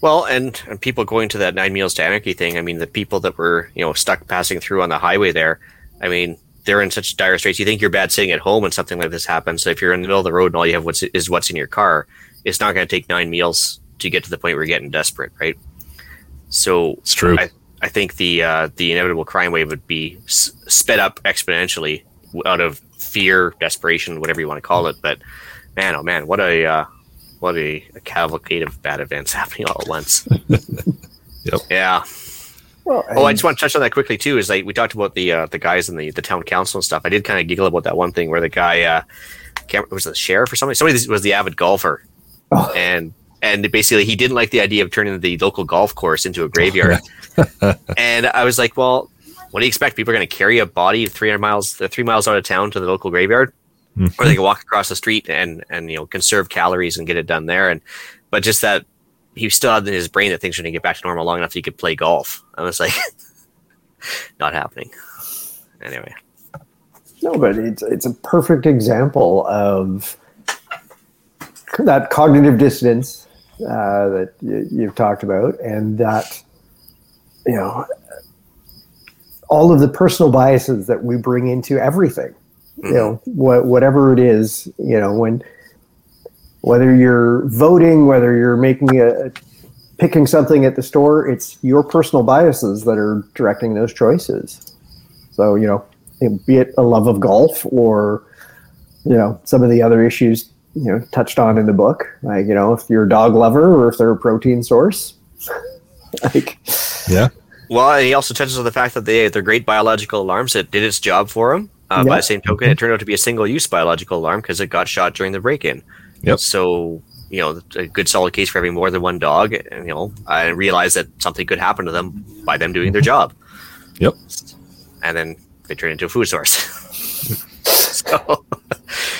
Well, and, and people going to that nine meals to anarchy thing. I mean, the people that were you know stuck passing through on the highway there. I mean, they're in such dire straits. You think you're bad sitting at home when something like this happens. So if you're in the middle of the road and all you have what's, is what's in your car, it's not going to take nine meals to get to the point where you're getting desperate, right? So it's true. I, I think the uh, the inevitable crime wave would be s- sped up exponentially out of fear, desperation, whatever you want to call it. But man, oh man, what a uh, what a, a cavalcade of bad events happening all at once. yep. Yeah. Well, oh, I just want to touch on that quickly too. Is like we talked about the uh, the guys in the, the town council and stuff. I did kind of giggle about that one thing where the guy uh, was the sheriff or somebody. Somebody was the avid golfer, oh. and and basically he didn't like the idea of turning the local golf course into a graveyard. and I was like, well, what do you expect? People are going to carry a body 300 miles, three miles out of town to the local graveyard, mm-hmm. or they can walk across the street and and you know conserve calories and get it done there. And but just that he still had in his brain that things are going to get back to normal long enough he could play golf. I was like, not happening. Anyway. No, but it's it's a perfect example of that cognitive dissonance uh, that you, have talked about, and that you know all of the personal biases that we bring into everything. Mm-hmm. You know, wh- whatever it is, you know, when whether you're voting, whether you're making a picking something at the store, it's your personal biases that are directing those choices. So, you know, be it a love of golf or, you know, some of the other issues, you know, touched on in the book, like, you know, if you're a dog lover or if they're a protein source. like, yeah. Well, he also touches on the fact that they, they're great biological alarms that did its job for him. Uh, By the same token, it turned out to be a single use biological alarm because it got shot during the break in. Yep. So you know, a good solid case for having more than one dog, and you know, I realized that something could happen to them by them doing their job. Yep. And then they turn into a food source. so,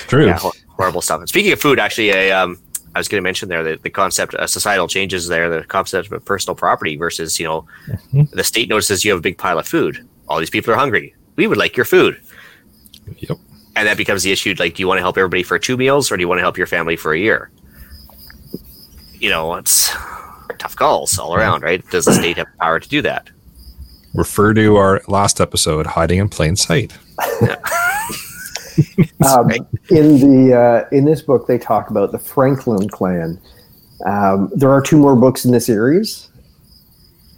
True. Yeah, horrible stuff. And speaking of food, actually, I, um, I was going to mention there that the concept of societal changes there, the concept of personal property versus, you know, mm-hmm. the state notices you have a big pile of food. All these people are hungry. We would like your food. Yep. And that becomes the issue. Like, do you want to help everybody for two meals or do you want to help your family for a year? you know, it's tough calls all around, right? Does the state have power to do that? Refer to our last episode, hiding in plain sight. um, in the uh, in this book, they talk about the Franklin clan. Um, there are two more books in the series,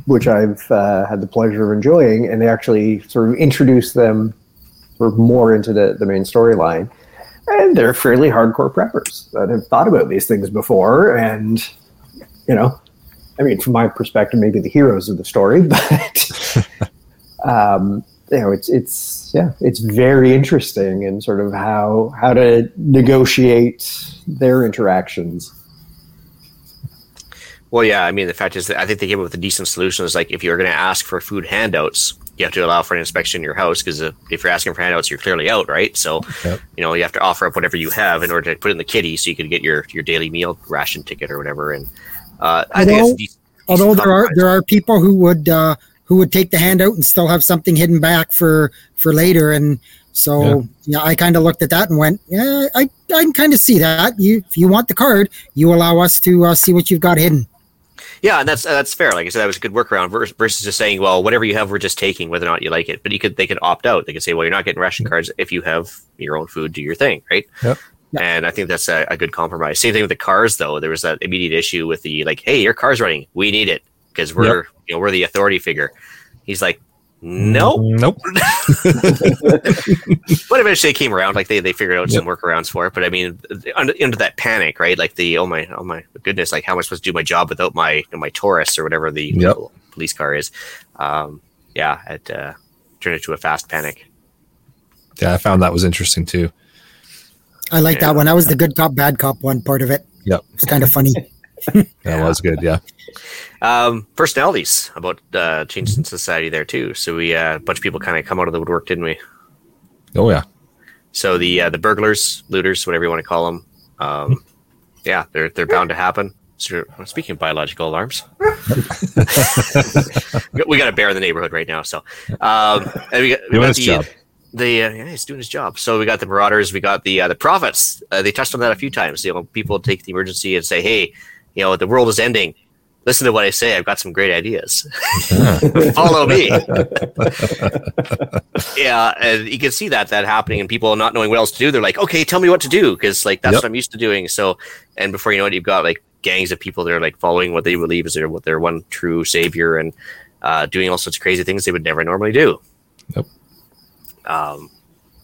which I've uh, had the pleasure of enjoying, and they actually sort of introduce them sort of more into the, the main storyline and they're fairly hardcore preppers that have thought about these things before and you know i mean from my perspective maybe the heroes of the story but um, you know, it's it's yeah, it's very interesting and sort of how how to negotiate their interactions. Well, yeah, I mean, the fact is that I think they came up with a decent solution. Is like if you're going to ask for food handouts, you have to allow for an inspection in your house because if you're asking for handouts, you're clearly out, right? So, Yep. you know, you have to offer up whatever you have in order to put in the kitty so you can get your your daily meal ration ticket or whatever. And uh, I think it's Although- decent, Although there are there are people who would uh, who would take the handout and still have something hidden back for for later, and so yeah, I kind of looked at that and went, yeah, I I can kind of see that. You if you want the card, you allow us to uh, see what you've got hidden. Yeah, and that's uh, that's fair. Like I said, that was a good workaround vers- versus just saying, well, whatever you have, we're just taking, whether or not you like it. But you could they could opt out. They could say, well, you're not getting ration cards if you have your own food, do your thing, right? Yep. And I think that's a, a good compromise. Same thing with the cars, though. There was that immediate issue with the like, hey, your car's running, we need it because we're you know we're the authority figure. He's like, no, Nope. but eventually it came around. Like they, they figured out some workarounds for it. But I mean, under, under that panic, right? Like the oh my oh my goodness, like how am I supposed to do my job without my you know, my Taurus or whatever the Yep. police car is? Um, yeah, it uh, turned into a fast panic. Yeah, I found that was interesting too. I like Yeah. that one. That was the good cop bad cop one part of it. Yep. It's kind of funny. That was good. Yeah. Um, personalities about uh, changes in society there too. So we uh, a bunch of people kind of come out of the woodwork, didn't we? Oh yeah. So the uh, the burglars, looters, whatever you want to call them, um, yeah, they're they're bound to happen. So, speaking of biological alarms, we got a bear in the neighborhood right now. So, um, and we got, we got the, job. the uh, yeah, he's doing his job. So we got the marauders, we got the uh, the prophets. Uh, they touched on that a few times. You know, people take the emergency and say, "Hey, you know, the world is ending. Listen to what I say. I've got some great ideas. Follow me." yeah, and you can see that that happening, and people not knowing what else to do. They're like, "Okay, tell me what to do," because like that's Yep. what I'm used to doing. So, and before you know it, you've got like gangs of people that are like following what they believe is their what their one true savior and uh, doing all sorts of crazy things they would never normally do. Yep. Um,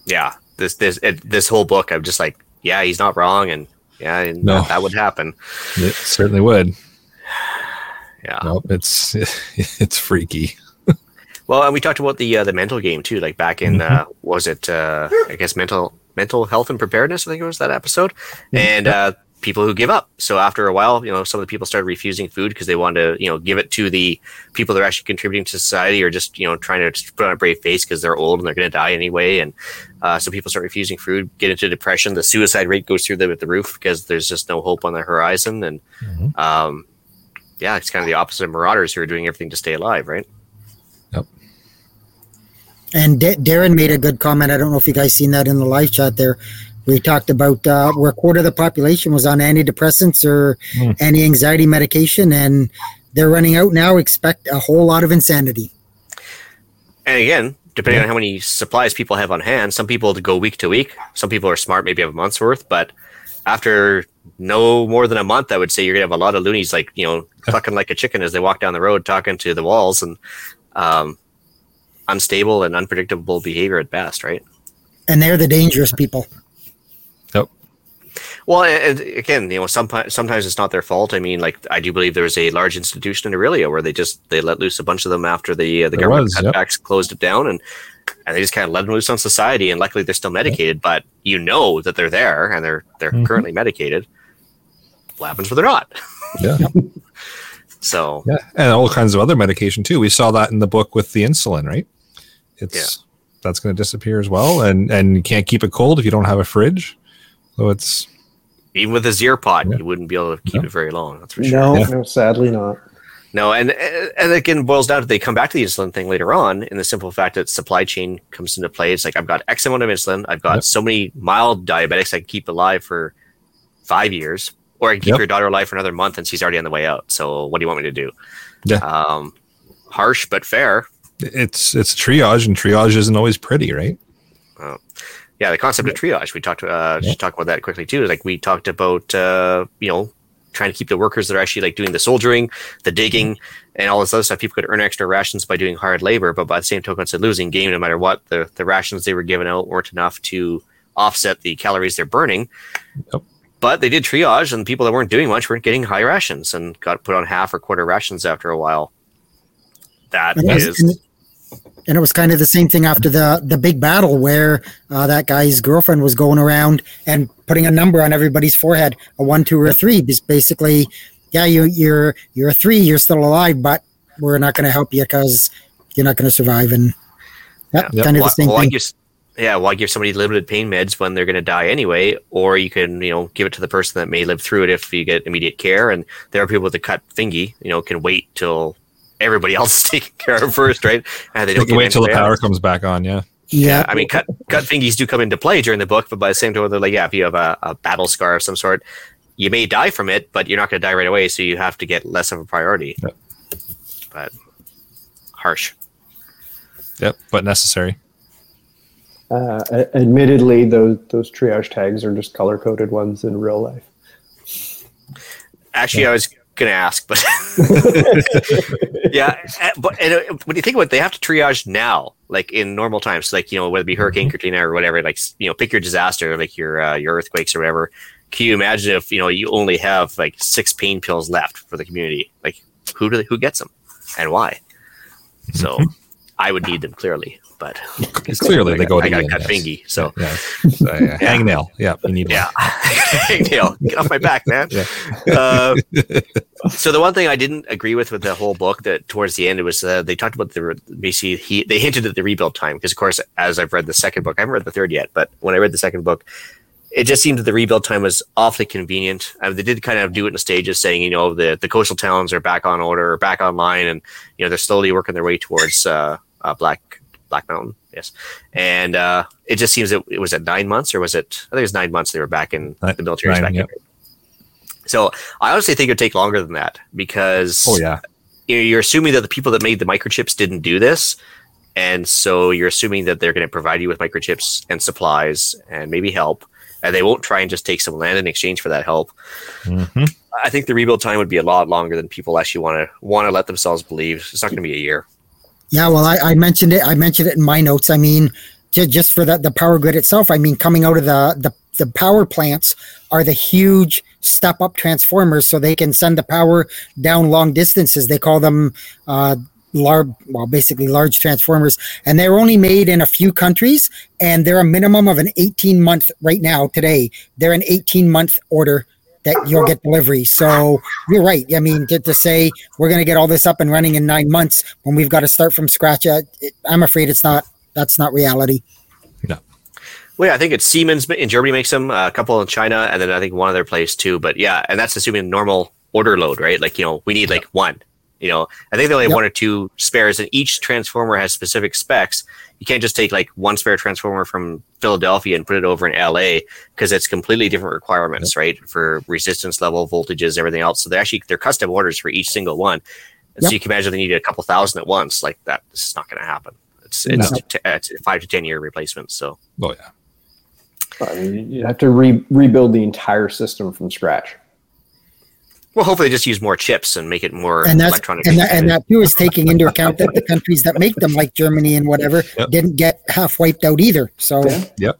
yeah, this this it, this whole book, I'm just like, yeah, he's not wrong, and yeah, and No. that, that would happen. It certainly would. Yeah. Nope. It's it's freaky. Well, and we talked about the uh, the mental game too. Like back in uh, was it uh, I guess mental mental health and preparedness. I think it was that episode, and uh, people who give up. So after a while, you know, some of the people started refusing food because they wanted to you know give it to the people that are actually contributing to society or just you know trying to just put on a brave face because they're old and they're going to die anyway. And uh, so people start refusing food, get into depression. The suicide rate goes through the, the roof because there's just no hope on the horizon. And Mhm. um, yeah, it's kind of the opposite of marauders who are doing everything to stay alive, right? Yep. And D- Darren made a good comment. I don't know if you guys seen that in the live chat there. We talked about uh, where a quarter of the population was on antidepressants or Hmm. anti-anxiety medication, and they're running out now. Expect a whole lot of insanity. And again, depending on how many supplies people have on hand, some people go week to week. Some people are smart, maybe have a month's worth. But after no more than a month, I would say you're gonna have a lot of loonies, like you know, clucking like a chicken as they walk down the road, talking to the walls, and um, unstable and unpredictable behavior at best, right? And they're the dangerous people. Well, and again, you know, sometimes sometimes it's not their fault. I mean, like I do believe there was a large institution in Orillia where they just they let loose a bunch of them after the uh, the There government was, yep. closed it down, and and they just kind of let them loose on society. And luckily, they're still medicated, but you know that they're there and they're they're Mhm. currently medicated. What happens when they're not? Yeah. So Yeah. And all kinds of other medication too. We saw that in the book with the insulin, right? It's yeah. that's going to disappear as well, and and you can't keep it cold if you don't have a fridge. So it's even with a Zeer pot, Yeah. you wouldn't be able to keep No. it very long. That's for sure. No, Yeah. no, sadly not. No, and and again, boils down to they come back to the insulin thing later on in the simple fact that supply chain comes into play. It's like I've got X amount of insulin, I've got Yep. so many mild diabetics I can keep alive for five years, or I can keep Yep. your daughter alive for another month and she's already on the way out. So what do you want me to do? Yeah. Um, harsh but fair. it's it's triage, and triage isn't always pretty, right? Yeah, the concept of triage. We talked uh, Yeah. talk about that quickly too. Like we talked about uh, you know trying to keep the workers that are actually like doing the soldiering, the digging, and all this other stuff. People could earn extra rations by doing hard labor, but by the same token, it's a losing game. No matter what, the the rations they were given out weren't enough to offset the calories they're burning. But they did triage, and people that weren't doing much weren't getting high rations and got put on half or quarter rations after a while. That And, is and, it was kind of the same thing after the the big battle where uh, that guy's girlfriend was going around and putting a number on everybody's forehead, a one, two, or a three. Just basically, yeah, you you're you're a three, you're still alive, but we're not going to help you because you're not going to survive. And yeah, Yep. kind of the same why thing. give- yeah, why give somebody limited pain meds when they're going to die anyway? Or you can, you know, give it to the person that may live through it if you get immediate care. And there are people with the cut thingy, you know, can wait till everybody else is taken care of first, right? And they don't wait till the power antibiotics. comes back on. Yeah. Yeah, I mean, cut cut fingies do come into play during the book, but by the same time, they're like, yeah, if you have a, a battle scar of some sort, you may die from it, but you're not going to die right away, so you have to get less of a priority. Yep. But harsh. Yep. But necessary. Uh, admittedly, those those triage tags are just color coded ones in real life. Actually, I was going to ask, but yeah, uh, but and, uh, when you think about it, they have to triage now, like in normal times, like you know, whether it be Hurricane Katrina or whatever. Like you know, pick your disaster, like your uh, your earthquakes or whatever. Can you imagine if you know you only have like six pain pills left for the community? Like who do they, who gets them and why? So I would need them clearly, but Clearly, I they go I got cut fingy, so Yeah. So, yeah. Hang nail. Yeah. You need yeah, Neil, get off my back, man. Yeah. Uh, so the one thing I didn't agree with with the whole book that towards the end it was uh, they talked about the basically he they hinted at the rebuild time because of course as I've read the second book I haven't read the third yet but when I read the second book it just seemed that the rebuild time was awfully convenient. Uh, they did kind of do it in stages, saying you know the the coastal towns are back on order or back online, and you know they're slowly working their way towards uh, uh, Black Black Mountain. Yes, and uh, it just seems that it was at nine months or was it? I think it was nine months. They were back in Nine- the military. nine, back yep. So I honestly think it would take longer than that because Oh yeah. you know, you're assuming that the people that made the microchips didn't do this. And so you're assuming that they're going to provide you with microchips and supplies and maybe help. And they won't try and just take some land in exchange for that help. hmm I think the rebuild time would be a lot longer than people actually want to want to let themselves believe. It's not going to be a year. Yeah, well, I, I mentioned it. I mentioned it in my notes. I mean, ju- just for the, the power grid itself. I mean, coming out of the, the the power plants are the huge step up transformers, so they can send the power down long distances. They call them uh, large, well, basically large transformers, and they're only made in a few countries, and they're a minimum of an 18 month right now. Today, they're an 18 month order that you'll get delivery. So you're right. I mean, to, to say we're going to get all this up and running in nine months when we've got to start from scratch, uh, it, I'm afraid it's not. That's not reality. Yeah. Well, yeah, I think it's Siemens in Germany makes them, uh, a couple in China, and then I think one other place too. But yeah, and that's assuming normal order load, right? Like you know, we need like one. You know, I think they only have Yep. one or two spares, and each transformer has specific specs. You can't just take like one spare transformer from Philadelphia and put it over in LA because it's completely different requirements, right? For resistance level, voltages, everything else. So they're actually they're custom orders for each single one. And So you can imagine they need a couple thousand at once. Like that, this is not going to happen. It's it's, No. t- it's a five to ten year replacement. So. Oh yeah. I mean, you have to re- rebuild the entire system from scratch. Well, hopefully, just use more chips and make it more And that's electronic. and that, and that too is taking into account that the countries that make them, like Germany and whatever, Yep. didn't get half wiped out either. So Yeah.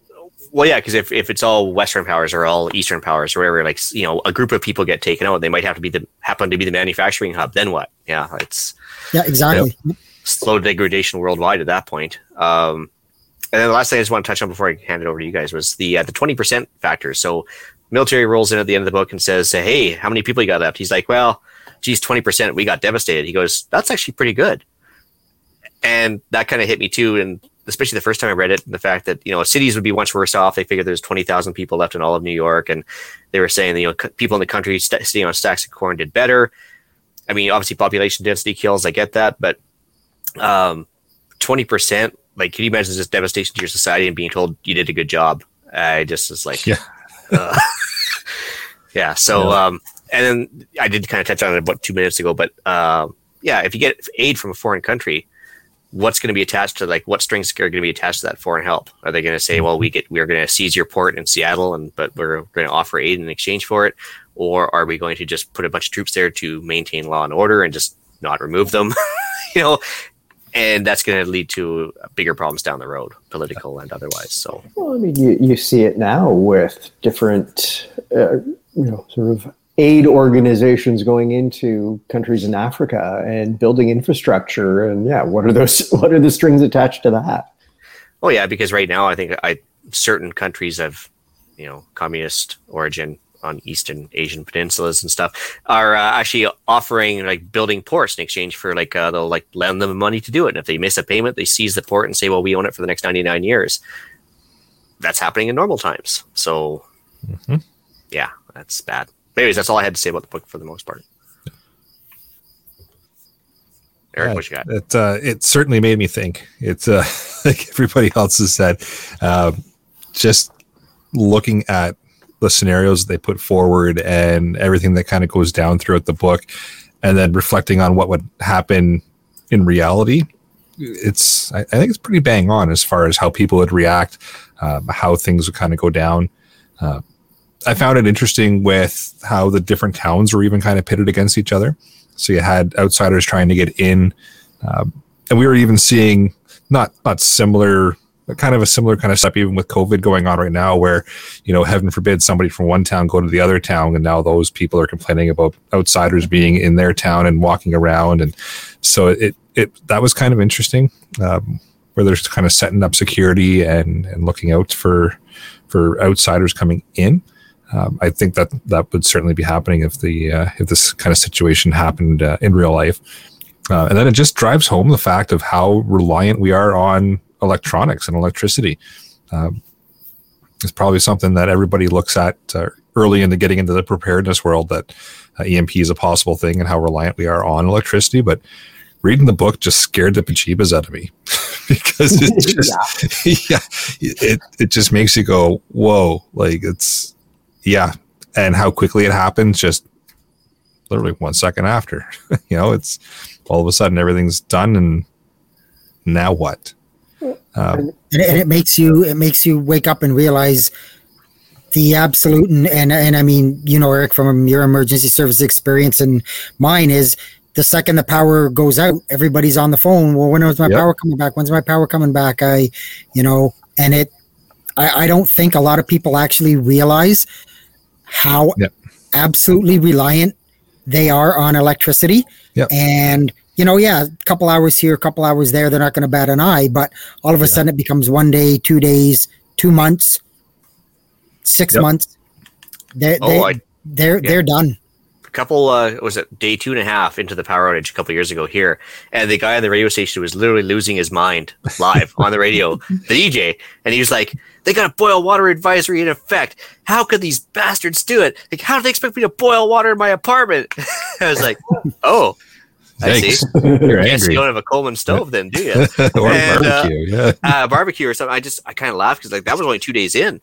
well, yeah, because if, if it's all Western powers or all Eastern powers or wherever, like you know, a group of people get taken out, they might have to be the happen to be the manufacturing hub. Then what? Yeah, it's yeah, exactly. slow degradation worldwide at that point. Um, and then the last thing I just want to touch on before I hand it over to you guys was the uh, the twenty percent factor. So military rolls in at the end of the book and says, "Hey, how many people you got left?" He's like, "Well, geez, twenty percent. We got devastated." He goes, "That's actually pretty good," and that kind of hit me too. And especially the first time I read it, the fact that you know cities would be much worse off. They figured there's twenty thousand people left in all of New York, and they were saying that, you know c- people in the country st- staying on stacks of corn did better. I mean, obviously population density kills. I get that, but um, twenty percent. Like, can you imagine this devastation to your society and being told you did a good job? I just was like, Yeah. Uh, yeah. So, Yeah. um, and then I did kind of touch on it about two minutes ago, but um, yeah, if you get aid from a foreign country, what's going to be attached to like what strings are going to be attached to that foreign help? Are they going to say, well, we get we're going to seize your port in Seattle, and but we're going to offer aid in exchange for it, or are we going to just put a bunch of troops there to maintain law and order and just not remove them? you know, and that's going to lead to bigger problems down the road, political and otherwise. So, Well, I mean, you, you see it now with different, uh, you know, sort of aid organizations going into countries in Africa and building infrastructure. And yeah, what are those? What are the strings attached to that? Oh yeah, because right now I think I certain countries of you know communist origin on eastern Asian peninsulas and stuff are uh, actually offering like building ports in exchange for like uh, they'll like lend them money to do it. And if they miss a payment, they seize the port and say, "Well, we own it for the next ninety nine years." That's happening in normal times. So, mm-hmm. yeah, that's bad. Anyways, that's all I had to say about the book for the most part. Eric, what you got? It uh, it certainly made me think. It's uh, like everybody else has said, uh, just looking at the scenarios they put forward and everything that kind of goes down throughout the book, and then reflecting on what would happen in reality. It's I, I think it's pretty bang on as far as how people would react, um, how things would kind of go down. Uh, I found it interesting with how the different towns were even kind of pitted against each other. So you had outsiders trying to get in, um, and we were even seeing not not similar, kind of a similar kind of stuff even with COVID going on right now, where you know, heaven forbid somebody from one town go to the other town, and now those people are complaining about outsiders being in their town and walking around, and so it it that was kind of interesting, um, where they're kind of setting up security and and looking out for for outsiders coming in um, I think that that would certainly be happening if the uh, if this kind of situation happened uh, in real life. Uh, and then it just drives home the fact of how reliant we are on electronics and electricity. Um, it's probably something that everybody looks at uh, early into getting into the preparedness world that uh, EMP is a possible thing and how reliant we are on electricity. But reading the book just scared the bejeebas out of me because it just yeah. yeah it, it just makes you go whoa like it's yeah, and how quickly it happens just literally one second after. you know, it's all of a sudden everything's done, and now what? Um, and, and, it makes you it makes you wake up and realize the absolute and, and and I mean you know Eric from your emergency service experience and mine is the second the power goes out everybody's on the phone well when is my yep. power coming back when's my power coming back I you know and it I, I don't think a lot of people actually realize how yep. absolutely reliant they are on electricity. Yep. And you know, yeah, a couple hours here, a couple hours there, they're not going to bat an eye. But all of a yeah. sudden, it becomes one day, two days, two months, six yep. months. They're oh, they, I, they're yeah. they're done. A couple uh, was it day two and a half into the power outage a couple years ago here, and the guy on the radio station was literally losing his mind live on the radio, the DJ, and he was like they got a boil water advisory in effect. How could these bastards do it? Like, how do they expect me to boil water in my apartment? I was like, oh, I see. You're I guess you don't have a Coleman stove then, do you? or and, uh, barbecue, uh, yeah. uh, barbecue or something. I just I kind of laughed because like that was only two days in,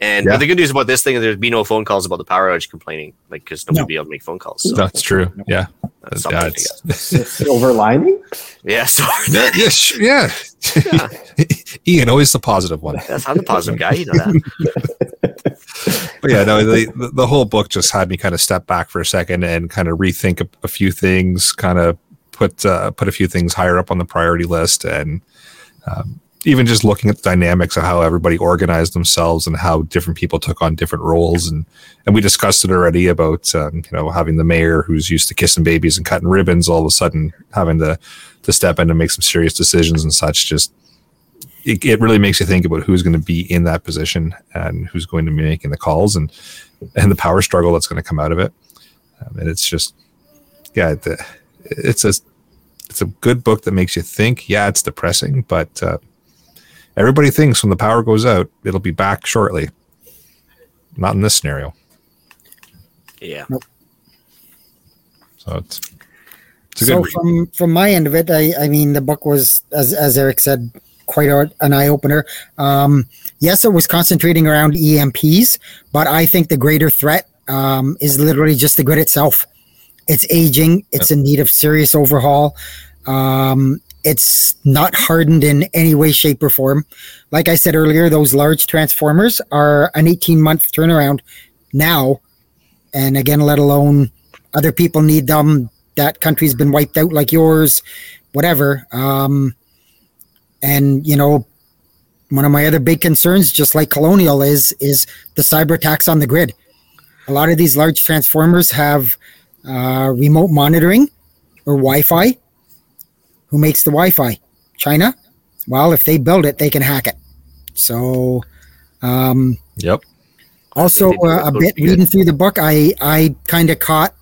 and yeah. the good news about this thing is there's be no phone calls about the power outage complaining, like because nobody no. be able to make phone calls. So. That's true. Yeah, that's yeah, silver lining. Yeah, yeah, yeah, yeah. Ian, always the positive one. That's I'm the positive guy. You know that. but yeah, no, the the whole book just had me kind of step back for a second and kind of rethink a, a few things, kind of put uh, put a few things higher up on the priority list, and um, even just looking at the dynamics of how everybody organized themselves and how different people took on different roles. And and we discussed it already about um, you know having the mayor who's used to kissing babies and cutting ribbons all of a sudden having to to step in and make some serious decisions and such just it, it really makes you think about who's going to be in that position and who's going to be making the calls and and the power struggle that's going to come out of it. Um, and it's just yeah the, it's a it's a good book that makes you think. Yeah it's depressing but uh, Everybody thinks when the power goes out, it'll be back shortly. Not in this scenario. Yeah. Nope. So it's, it's so from from my end of it, I I mean the book was as as Eric said quite a, an eye opener. Um, yes, it was concentrating around EMPs, but I think the greater threat um, is literally just the grid itself. It's aging. It's yep. in need of serious overhaul. Um, it's not hardened in any way, shape, or form. Like I said earlier, those large transformers are an 18 month turnaround now. And again, let alone other people need them. That country's been wiped out like yours, whatever. Um, and, you know, one of my other big concerns, just like Colonial, is is the cyber attacks on the grid. a lot of these large transformers have uh, remote monitoring or Wi-Fi. Who makes the Wi-Fi? China. Well, if they build it, they can hack it. So, um, Yep. also uh, a bit reading through the book, I I kind of caught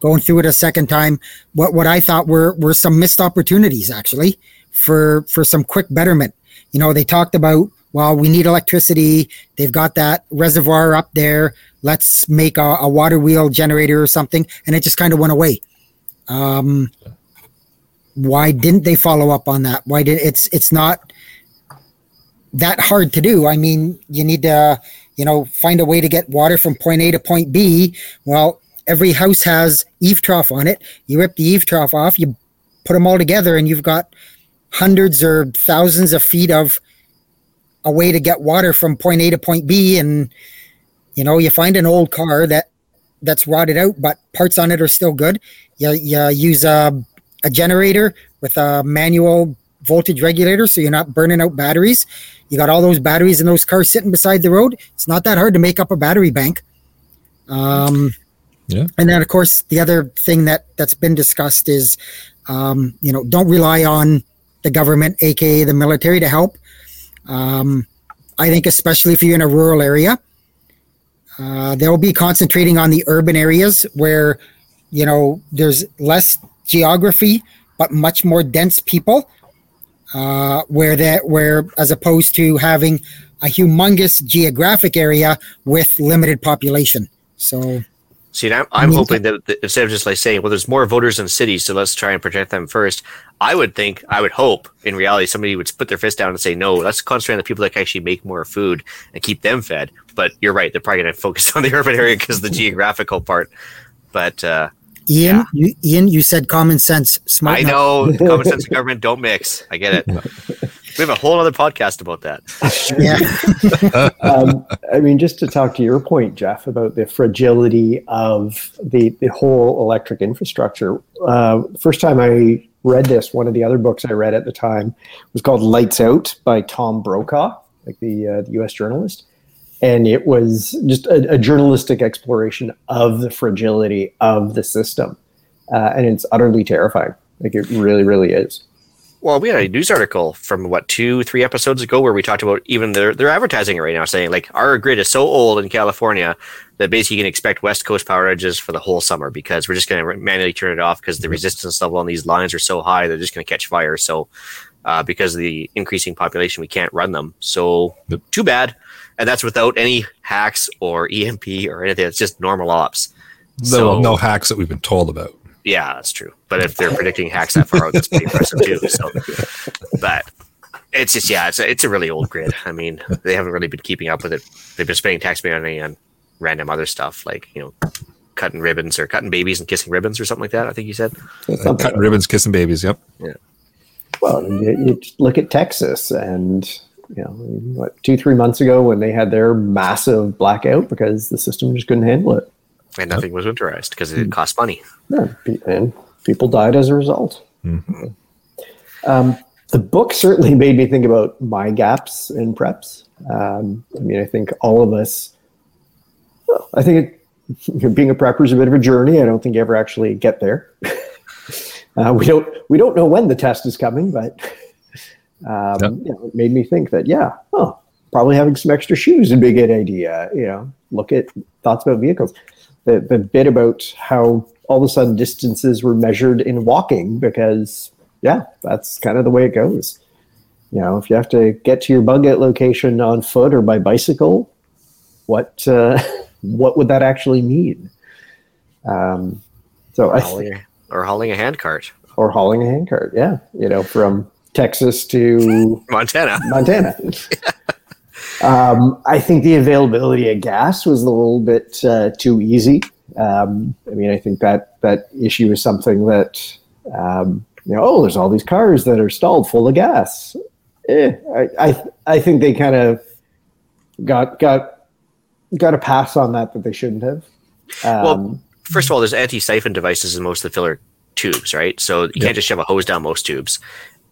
going through it a second time what what I thought were were some missed opportunities actually for for some quick betterment. You know, they talked about well, we need electricity. They've got that reservoir up there. Let's make a, a water wheel generator or something, and it just kind of went away. Um, why didn't they follow up on that? Why did it's it's not that hard to do? I mean, you need to you know find a way to get water from point A to point B. Well, every house has eave trough on it. You rip the eave trough off, you put them all together, and you've got hundreds or thousands of feet of a way to get water from point A to point B. And you know, you find an old car that that's rotted out, but parts on it are still good. You, you use a, a generator with a manual voltage regulator, so you're not burning out batteries. You got all those batteries in those cars sitting beside the road. It's not that hard to make up a battery bank. Um, Yeah. And then, of course, the other thing that that's been discussed is, um, you know, don't rely on the government, aka the military, to help. Um, I think, especially if you're in a rural area, uh, they'll be concentrating on the urban areas where, you know, there's less geography but much more dense people. Uh, where that where as opposed to having a humongous geographic area with limited population. So See, I'm, I'm mean- hoping that, that instead of just like saying, well, there's more voters in cities, so let's try and protect them first. I would think, I would hope, in reality, somebody would put their fist down and say, no, let's concentrate on the people that can actually make more food and keep them fed. But you're right, they're probably going to focus on the urban area because the geographical part. But uh, Ian, Yeah. you, Ian, you said common sense. Smart I know common sense and government don't mix. I get it. We have a whole other podcast about that. Yeah, um, I mean, just to talk to your point, Jeff, about the fragility of the, the whole electric infrastructure. Uh, first time I read this, one of the other books I read at the time was called Lights Out by Tom Brokaw, like the, uh, the U.S. journalist. And it was just a, a journalistic exploration of the fragility of the system. Uh, and it's utterly terrifying. Like it really, really is. Well, we had a news article from what two, three episodes ago where we talked about even their their advertising it right now, saying like our grid is so old in California that basically you can expect West Coast power outages for the whole summer because we're just going to manually turn it off because the resistance level on these lines are so high they're just going to catch fire. So uh, because of the increasing population, we can't run them. So too bad. And that's without any hacks or EMP or anything. It's just normal ops. No, So- no hacks that we've been told about. Yeah, that's true. But if they're predicting hacks that far out, that's pretty impressive too. So, but it's just yeah, it's a, it's a really old grid. I mean, they haven't really been keeping up with it. They've been spending taxpayer money on random other stuff like you know, cutting ribbons or cutting babies and kissing ribbons or something like that. I think you said. Uh, cutting ribbons, kissing babies. Yep. Yeah. Well, you, you look at Texas and, you know, what, two, three months ago when they had their massive blackout because the system just couldn't handle it. And nothing was winterized because it cost money. Yeah, and people died as a result. Um, the book certainly made me think about my gaps in preps. Um, I mean, I think all of us, well, I think it, being a prepper is a bit of a journey. I don't think you ever actually get there. uh, we don't we don't know when the test is coming, but um, Yep. you know, it made me think that yeah, oh, probably having some extra shoes would be a good idea. You know, look at thoughts about vehicles. The the bit about how all of a sudden distances were measured in walking because yeah, that's kind of the way it goes. You know, if you have to get to your bug out location on foot or by bicycle, what uh, what would that actually mean? Um, so I Hauling a, or hauling a handcart or hauling a handcart, yeah, you know, from Texas to Montana. Montana. um, I think the availability of gas was a little bit uh, too easy. Um, I mean, I think that that issue is something that um, you know. Oh, there's all these cars that are stalled full of gas. Eh, I, I I think they kind of got got got a pass on that that they shouldn't have. Um, Well, First of all, there's anti-siphon devices in most of the filler tubes, right? So you Yeah. can't just shove a hose down most tubes,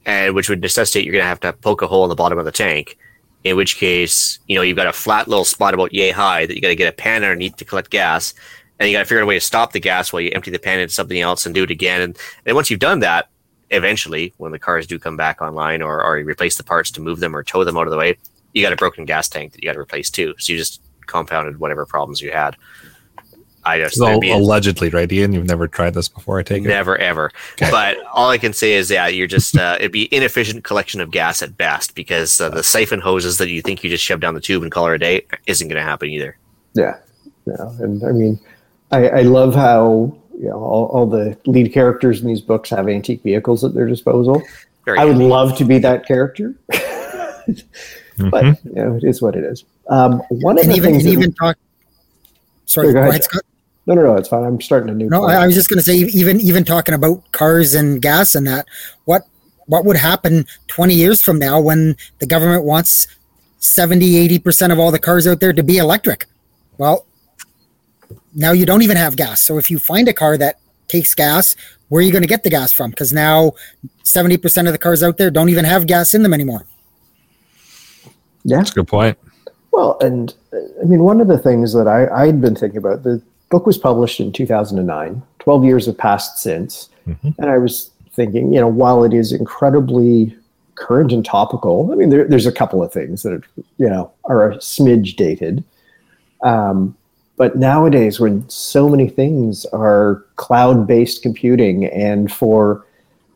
and which would necessitate you're going to have to poke a hole in the bottom of the tank In which case, you know, you've got a flat little spot about yay high that you got to get a pan underneath to collect gas, and you got to figure out a way to stop the gas while you empty the pan into something else and do it again. And, and once you've done that, eventually, when the cars do come back online or, or you replace the parts to move them or tow them out of the way, you got a broken gas tank that you got to replace too. So you just compounded whatever problems you had. I just Well, there'd allegedly, right, Ian? You've never tried this before, I take it. Never ever. Okay. But all I can say is, yeah, you're just uh, it'd be inefficient collection of gas at best because uh, the siphon hoses that you think you just shove down the tube and call it a day isn't going to happen either. Yeah, yeah, and I mean, I, I love how you know all, all the lead characters in these books have antique vehicles at their disposal. Very I would handy. love to be that character, Mhm. but you know, it is what it is. Um, one of the even things. and that- even talk. Sorry, Yeah, go go ahead, ahead, Scott. No, no, no, it's fine. I'm starting a new. No, point. I, I was just going to say, even even talking about cars and gas and that, what what would happen 20 years from now when the government wants 70, 80 percent of all the cars out there to be electric? Well, now you don't even have gas. So if you find a car that takes gas, where are you going to get the gas from? Because now 70 percent of the cars out there don't even have gas in them anymore. yeah, That's a good point. Well, and uh, I mean, one of the things that I, I'd been thinking about, the book was published in 2009. 12 years have passed since. Mhm. And I was thinking, you know, while it is incredibly current and topical, I mean, there, there's a couple of things that, are, you know, are a smidge dated. Um, but nowadays, when so many things are cloud based computing, and for,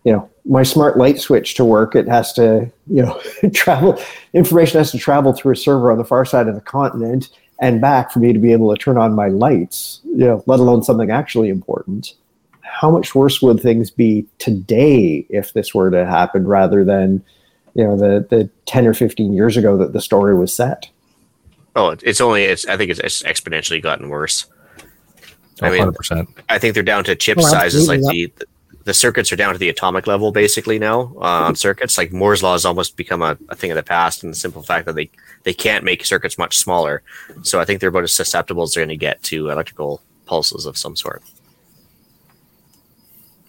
you know, my smart light switch to work, it has to, you know, travel information has to travel through a server on the far side of the continent and back for me to be able to turn on my lights, you know, let alone something actually important. How much worse would things be today if this were to happen rather than, you know, the, the 10 or 15 years ago that the story was set? Oh, it's only it's I think it's, it's exponentially gotten worse. I mean, 100%. I think they're down to chip Oh, sizes like absolutely, the the circuits are down to the atomic level basically now uh, on circuits. Like Moore's law has almost become a, a thing of the past, and the simple fact that they they can't make circuits much smaller. So I think they're about as susceptible as they're going to get to electrical pulses of some sort.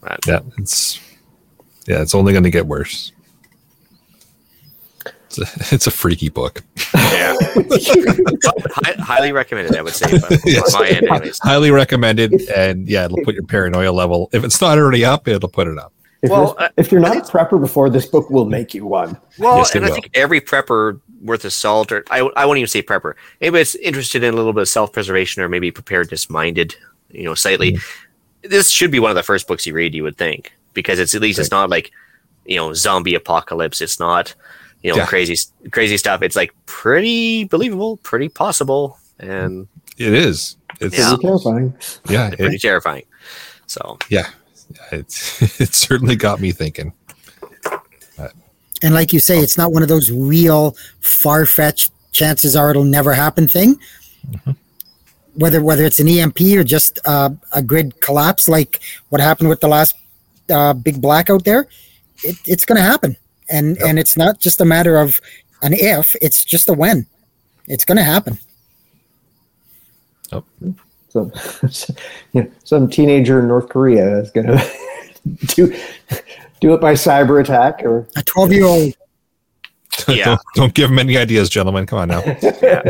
Right. Yeah, it's yeah, it's only going to get worse. It's a, it's a freaky book. Yeah, Hi- highly recommended. I would say, Yes. my end, anyways. Highly recommended, and yeah, it'll put your paranoia level. If it's not already up, it'll put it up. If, Well, this- uh, if you're not a prepper before, this book will make you one. Well, Yes, they and I think every prepper worth his salt, or I, I won't even say prepper, anybody that's interested in a little bit of self preservation or maybe preparedness minded, you know, slightly, this should be one of the first books you read, you would think, because it's at least it's not like, you know, zombie apocalypse. It's not, you know, Yeah. crazy, crazy stuff. It's like pretty believable, pretty possible, and It is. It's Yeah. yeah, Pretty terrifying. yeah, pretty it, terrifying. So, yeah. It's it certainly got me thinking. And like you say, it's not one of those real far fetched chances are it'll never happen thing. Whether whether it's an EMP or just uh, a grid collapse, like what happened with the last uh, big blackout there, it, it's going to happen. And and it's not just a matter of an if; it's just a when. It's going to happen. So, you know, some teenager in North Korea is going to do do it by cyber attack or A twelve year old. Yeah. don't, don't give him any ideas, gentlemen. Come on now. yeah,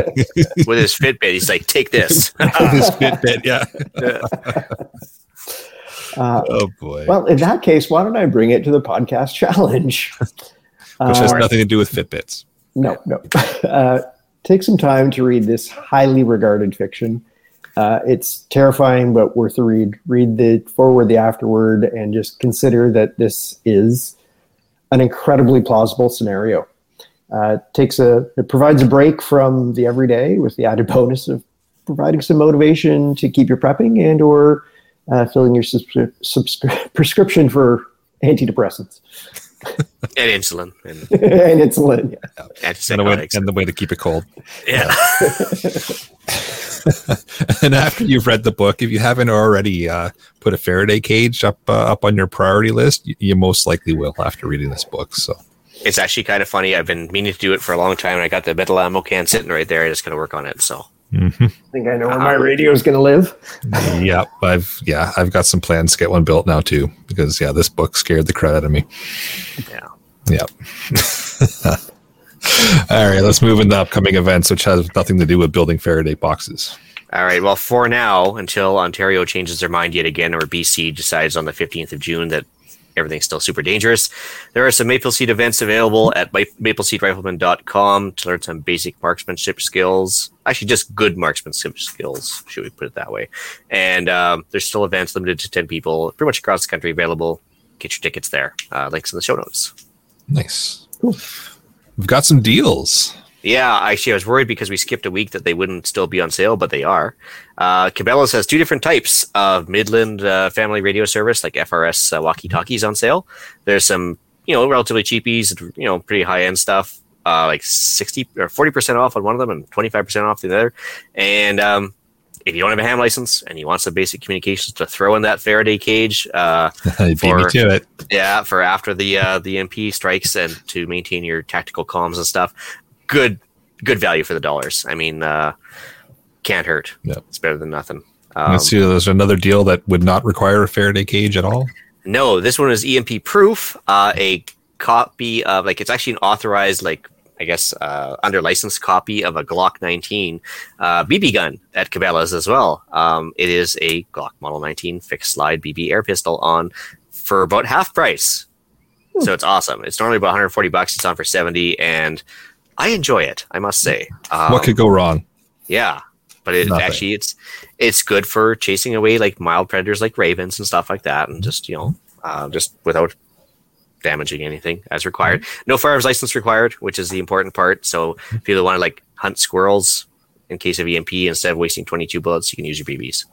with his Fitbit, he's like, take this. This Fitbit, yeah. Uh, Oh boy. well in that case why don't i bring it to the podcast challenge? Which has Uh, nothing to do with Fitbits. no no. Uh, take some time to read this highly regarded fiction. Uh, it's terrifying but worth the read. Read the forward the afterward and just consider that this is an incredibly plausible scenario. Uh, takes a it provides a break from the everyday with the added bonus of providing some motivation to keep your prepping and or uh, filling your subscri- subscri- prescription for antidepressants and insulin and and insulin. Yeah. And the, way, and the way to keep it cold. yeah. and after you've read the book, if you haven't already uh, put a Faraday cage up uh, up on your priority list, you, you most likely will after reading this book. So It's actually kind of funny. I've been meaning to do it for a long time, and I got the metal ammo can sitting right there. I just got to work on it. So mhm. I think I know where my radio is going to live. yeah, I've yeah I've got some plans to get one built now too because yeah this book scared the crap out of me. yeah, Yeah. All right, let's move into upcoming events, which has nothing to do with building Faraday boxes. All right. Well, for now, until Ontario changes their mind yet again, or BC decides on the 15th of June that everything's still super dangerous, there are some Maple Seed events available at mapleseedrifleman.com to learn some basic marksmanship skills. Actually, just good marksmanship skills, should we put it that way? And um, there's still events limited to 10 people, pretty much across the country available. Get your tickets there. Uh, links in the show notes. Nice. Cool. We've got some deals. Yeah, actually, I was worried because we skipped a week that they wouldn't still be on sale, but they are. Uh, Cabela's has two different types of Midland uh, family radio service, like FRS uh, walkie talkies, on sale. There's some, you know, relatively cheapies, you know, pretty high end stuff, uh, like 60 or 40% off on one of them and 25% off the other. And um, if you don't have a ham license and you want some basic communications to throw in that Faraday cage, uh, for, to it. Yeah, for after the uh, the EMP strikes and to maintain your tactical comms and stuff, good good value for the dollars. I mean, uh, can't hurt. Yep. It's better than nothing. Um, Let's see. There's another deal that would not require a Faraday cage at all. No, this one is EMP proof. Uh, a copy of like it's actually an authorized like I guess uh, under license copy of a Glock 19 uh, BB gun at Cabela's as well. Um, it is a Glock Model 19 fixed slide BB air pistol on for about half price. So it's awesome. It's normally about 140 bucks. It's on for 70, and I enjoy it. I must say. Um, what could go wrong? Yeah, but it Nothing. actually it's it's good for chasing away like mild predators like ravens and stuff like that, and just you know uh, just without damaging anything as required. Mm-hmm. No firearms license required, which is the important part. So if you want to like hunt squirrels in case of EMP instead of wasting 22 bullets, you can use your BBs.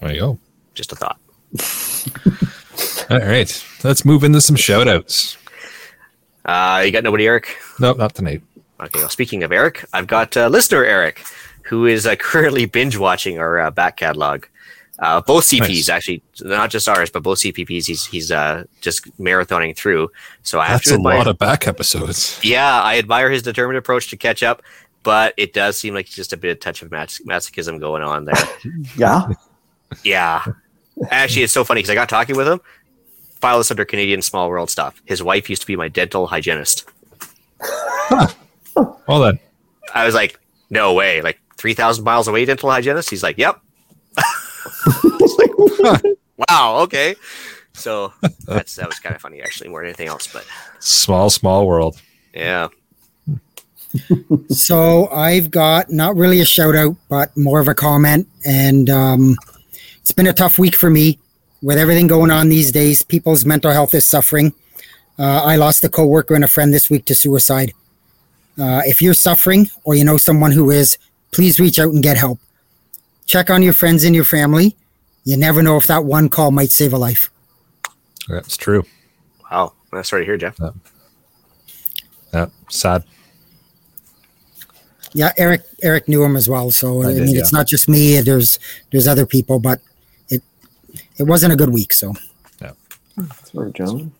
There you go. Just a thought. All right, let's move into some shout outs. Uh, you got nobody, Eric? No, nope, not tonight. Okay. Well, speaking of Eric, I've got uh, listener Eric, who is uh, currently binge watching our uh, back catalog. Uh, both CPs nice. actually, not just ours, but both CPPs. He's he's uh, just marathoning through. So I have That's to. a admire, lot of back episodes. Yeah, I admire his determined approach to catch up, but it does seem like just a bit of touch of mas- masochism going on there. yeah. Yeah. Actually, it's so funny because I got talking with him. File this under Canadian small world stuff. His wife used to be my dental hygienist. Huh. Well then, I was like, no way. Like three thousand miles away, dental hygienist. He's like, yep. like, wow. Okay. So that's that was kind of funny, actually, more than anything else. But small, small world. Yeah. so I've got not really a shout out, but more of a comment. And um, it's been a tough week for me with everything going on these days. People's mental health is suffering. Uh, I lost a coworker and a friend this week to suicide. Uh, if you're suffering or you know someone who is, please reach out and get help. Check on your friends and your family. You never know if that one call might save a life. That's true. Wow. That's right here, Jeff. Yeah. yeah. Sad. Yeah, Eric Eric knew him as well. So I, I did, mean, yeah. it's not just me. There's there's other people, but it it wasn't a good week. So yeah, sorry, John.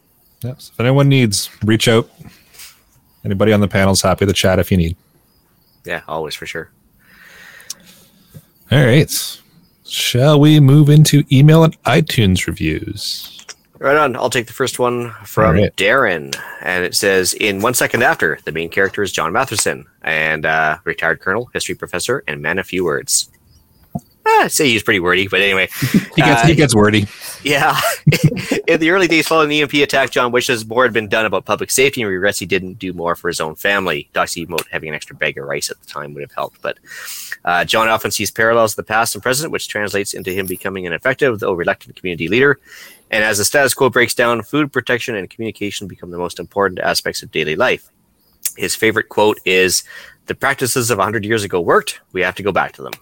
Yeah. So if anyone needs, reach out. Anybody on the panel is happy to chat if you need. Yeah, always for sure. All right. Shall we move into email and iTunes reviews? Right on. I'll take the first one from right. Darren. And it says In one second after, the main character is John Matherson, and uh, retired colonel, history professor, and man of few words. Ah, say he's pretty wordy, but anyway. he, gets, uh, he gets wordy. Yeah. In the early days following the EMP attack, John wishes more had been done about public safety and regrets he didn't do more for his own family. Doxy having an extra bag of rice at the time would have helped. But uh, John often sees parallels to the past and present, which translates into him becoming an effective, though reluctant community leader. And as the status quo breaks down, food protection and communication become the most important aspects of daily life. His favorite quote is The practices of 100 years ago worked. We have to go back to them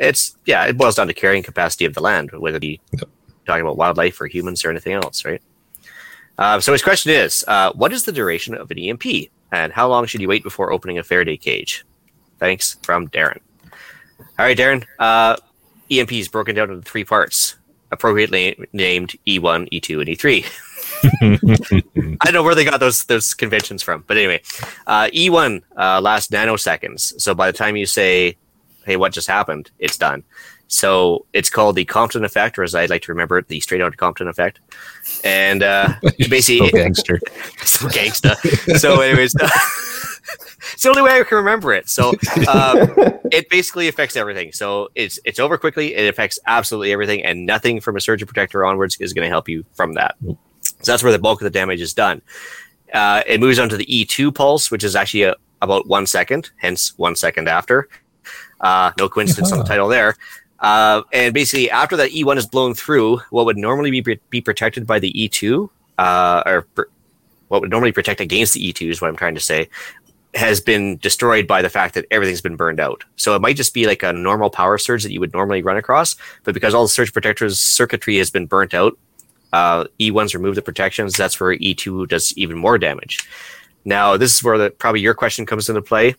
it's yeah, it boils down to carrying capacity of the land, whether it be yep. talking about wildlife or humans or anything else, right? Uh, so his question is, uh, what is the duration of an EMP, and how long should you wait before opening a Faraday cage? Thanks from Darren. All right, Darren. Uh, EMP is broken down into three parts, appropriately named E1, E2, and E3. I don't know where they got those those conventions from, but anyway, uh, E1 uh, lasts nanoseconds. So by the time you say hey, what just happened? It's done. So it's called the Compton effect, or as I like to remember it, the straight out Compton effect. And uh, basically, so gangster. so gangsta. So, anyways, it's the only way I can remember it. So, um, it basically affects everything. So it's it's over quickly. It affects absolutely everything, and nothing from a surge protector onwards is going to help you from that. So that's where the bulk of the damage is done. Uh, it moves on to the E2 pulse, which is actually a, about one second, hence one second after. Uh, no coincidence on the title there. Uh, and basically, after that E1 is blown through, what would normally be, be protected by the E2, uh, or pr- what would normally protect against the E2 is what I'm trying to say, has been destroyed by the fact that everything's been burned out. So it might just be like a normal power surge that you would normally run across, but because all the surge protectors circuitry has been burnt out, uh, E1's remove the protections. That's where E2 does even more damage. Now, this is where the, probably your question comes into play.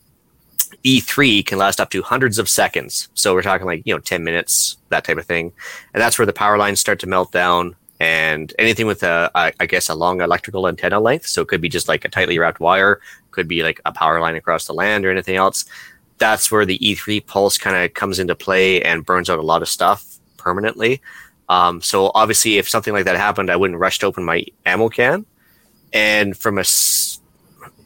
E3 can last up to hundreds of seconds. So we're talking like, you know, 10 minutes, that type of thing. And that's where the power lines start to melt down and anything with a, a I guess, a long electrical antenna length. So it could be just like a tightly wrapped wire, could be like a power line across the land or anything else. That's where the E3 pulse kind of comes into play and burns out a lot of stuff permanently. Um, so obviously, if something like that happened, I wouldn't rush to open my ammo can. And from a s-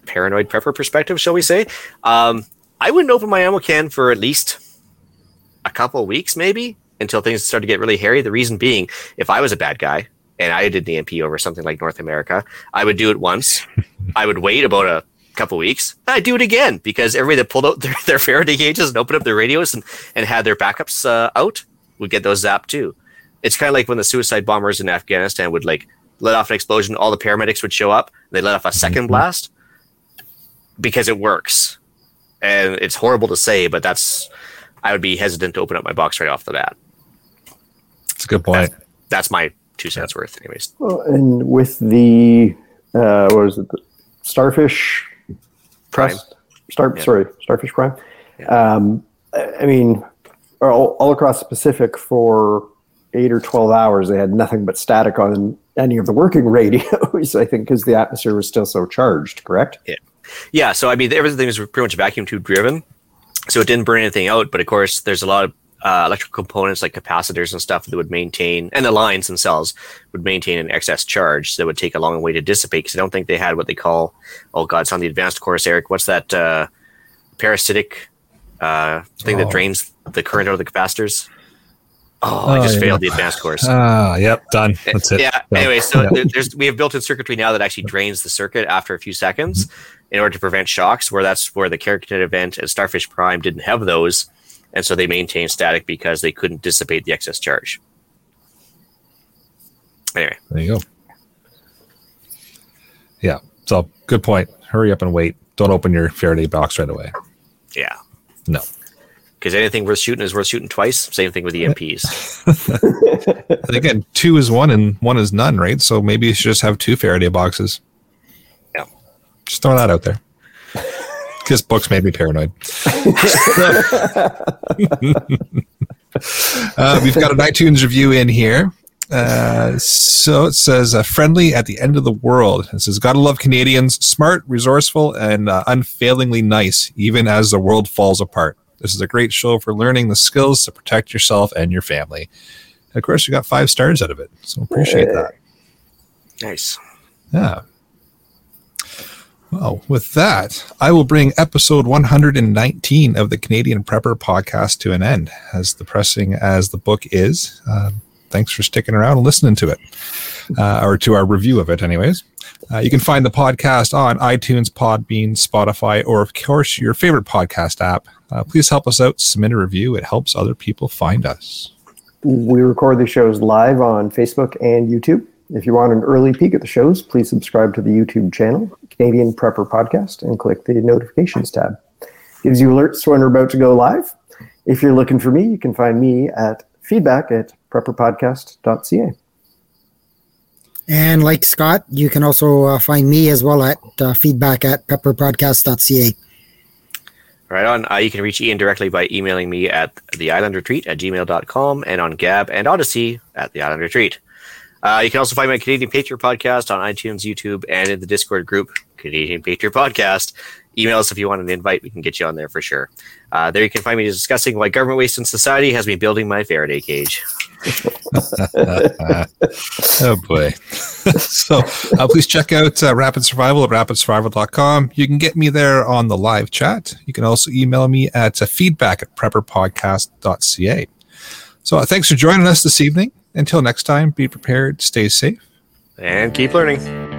paranoid prepper perspective, shall we say, um, I wouldn't open my ammo can for at least a couple weeks, maybe until things start to get really hairy. The reason being, if I was a bad guy and I did the EMP over something like North America, I would do it once. I would wait about a couple weeks. I'd do it again because everybody that pulled out their, their Faraday cages and opened up their radios and, and had their backups uh, out would get those zapped too. It's kind of like when the suicide bombers in Afghanistan would like let off an explosion, all the paramedics would show up. They let off a 2nd Mm-hmm. blast because it works. And it's horrible to say, but that's I would be hesitant to open up my box right off the bat. That's a good point. That's my two cents worth, anyways. Well, and with the uh, what was it? The Starfish Prime. Trust? Star, Yeah. Sorry, Starfish Prime. Yeah. Um, I I mean, all, all across the Pacific for eight or twelve hours, they had nothing but static on any of the working radios. I think because the atmosphere was still so charged. Correct. Yeah, so I mean, everything was pretty much vacuum tube driven, so it didn't burn anything out. But of course, there's a lot of uh, electrical components like capacitors and stuff that would maintain, and the lines themselves would maintain an excess charge that would take a long way to dissipate. Because I don't think they had what they call, oh god, it's on the advanced course, Eric. What's that uh, parasitic uh, thing Oh. that drains the current out of the capacitors? Oh, Oh, I just yeah. failed the advanced course. Ah, yep, done. That's it. Yeah. Anyway, so there's we have built-in circuitry now that actually drains the circuit after a few seconds in order to prevent shocks. Where that's where the Carrington event and Starfish Prime didn't have those, and so they maintained static because they couldn't dissipate the excess charge. Anyway, There you go. Yeah. So good point. Hurry up and wait. Don't open your Faraday box right away. yeah, No. Because anything worth shooting is worth shooting twice. Same thing with the EMPs. And again, two is one and one is none, right? So maybe you should just have two Faraday boxes. Yeah. Just throw that out there. Because books made me paranoid. uh, we've got an iTunes review in here. Uh, so it says, uh, friendly at the end of the world. It says, Gotta love Canadians, smart, resourceful, and uh, unfailingly nice, even as the world falls apart. This is a great show for learning the skills to protect yourself and your family. And of course, you got five stars out of it. So appreciate that. nice. Yeah. Well, with that, I will bring episode 119 of the Canadian Prepper podcast to an end. As depressing as the book is, uh, thanks for sticking around and listening to it, uh, or to our review of it, anyways. Uh, you can find the podcast on iTunes, Podbean, Spotify, or of course your favorite podcast app. Uh, please help us out. Submit a review. It helps other people find us. We record the shows live on Facebook and YouTube. If you want an early peek at the shows, please subscribe to the YouTube channel, Canadian Prepper Podcast, and click the notifications tab. Gives you alerts when we're about to go live. If you're looking for me, you can find me at feedback at prepperpodcast.ca. And like Scott, you can also uh, find me as well at uh, feedback at prepperpodcast.ca. Right on. Uh, you can reach Ian directly by emailing me at the island retreat at gmail.com and on Gab and Odysee at the island retreat. Uh, you can also find my Canadian Patriot podcast on iTunes, YouTube, and in the Discord group, Canadian Patriot Podcast. Email us if you want an invite. We can get you on there for sure. Uh, there you can find me discussing why government waste in society has me building my Faraday cage. oh boy. so uh, please check out uh, Rapid Survival at rapidsurvival.com. You can get me there on the live chat. You can also email me at uh, feedback at prepperpodcast.ca. So uh, thanks for joining us this evening. Until next time, be prepared, stay safe, and keep learning.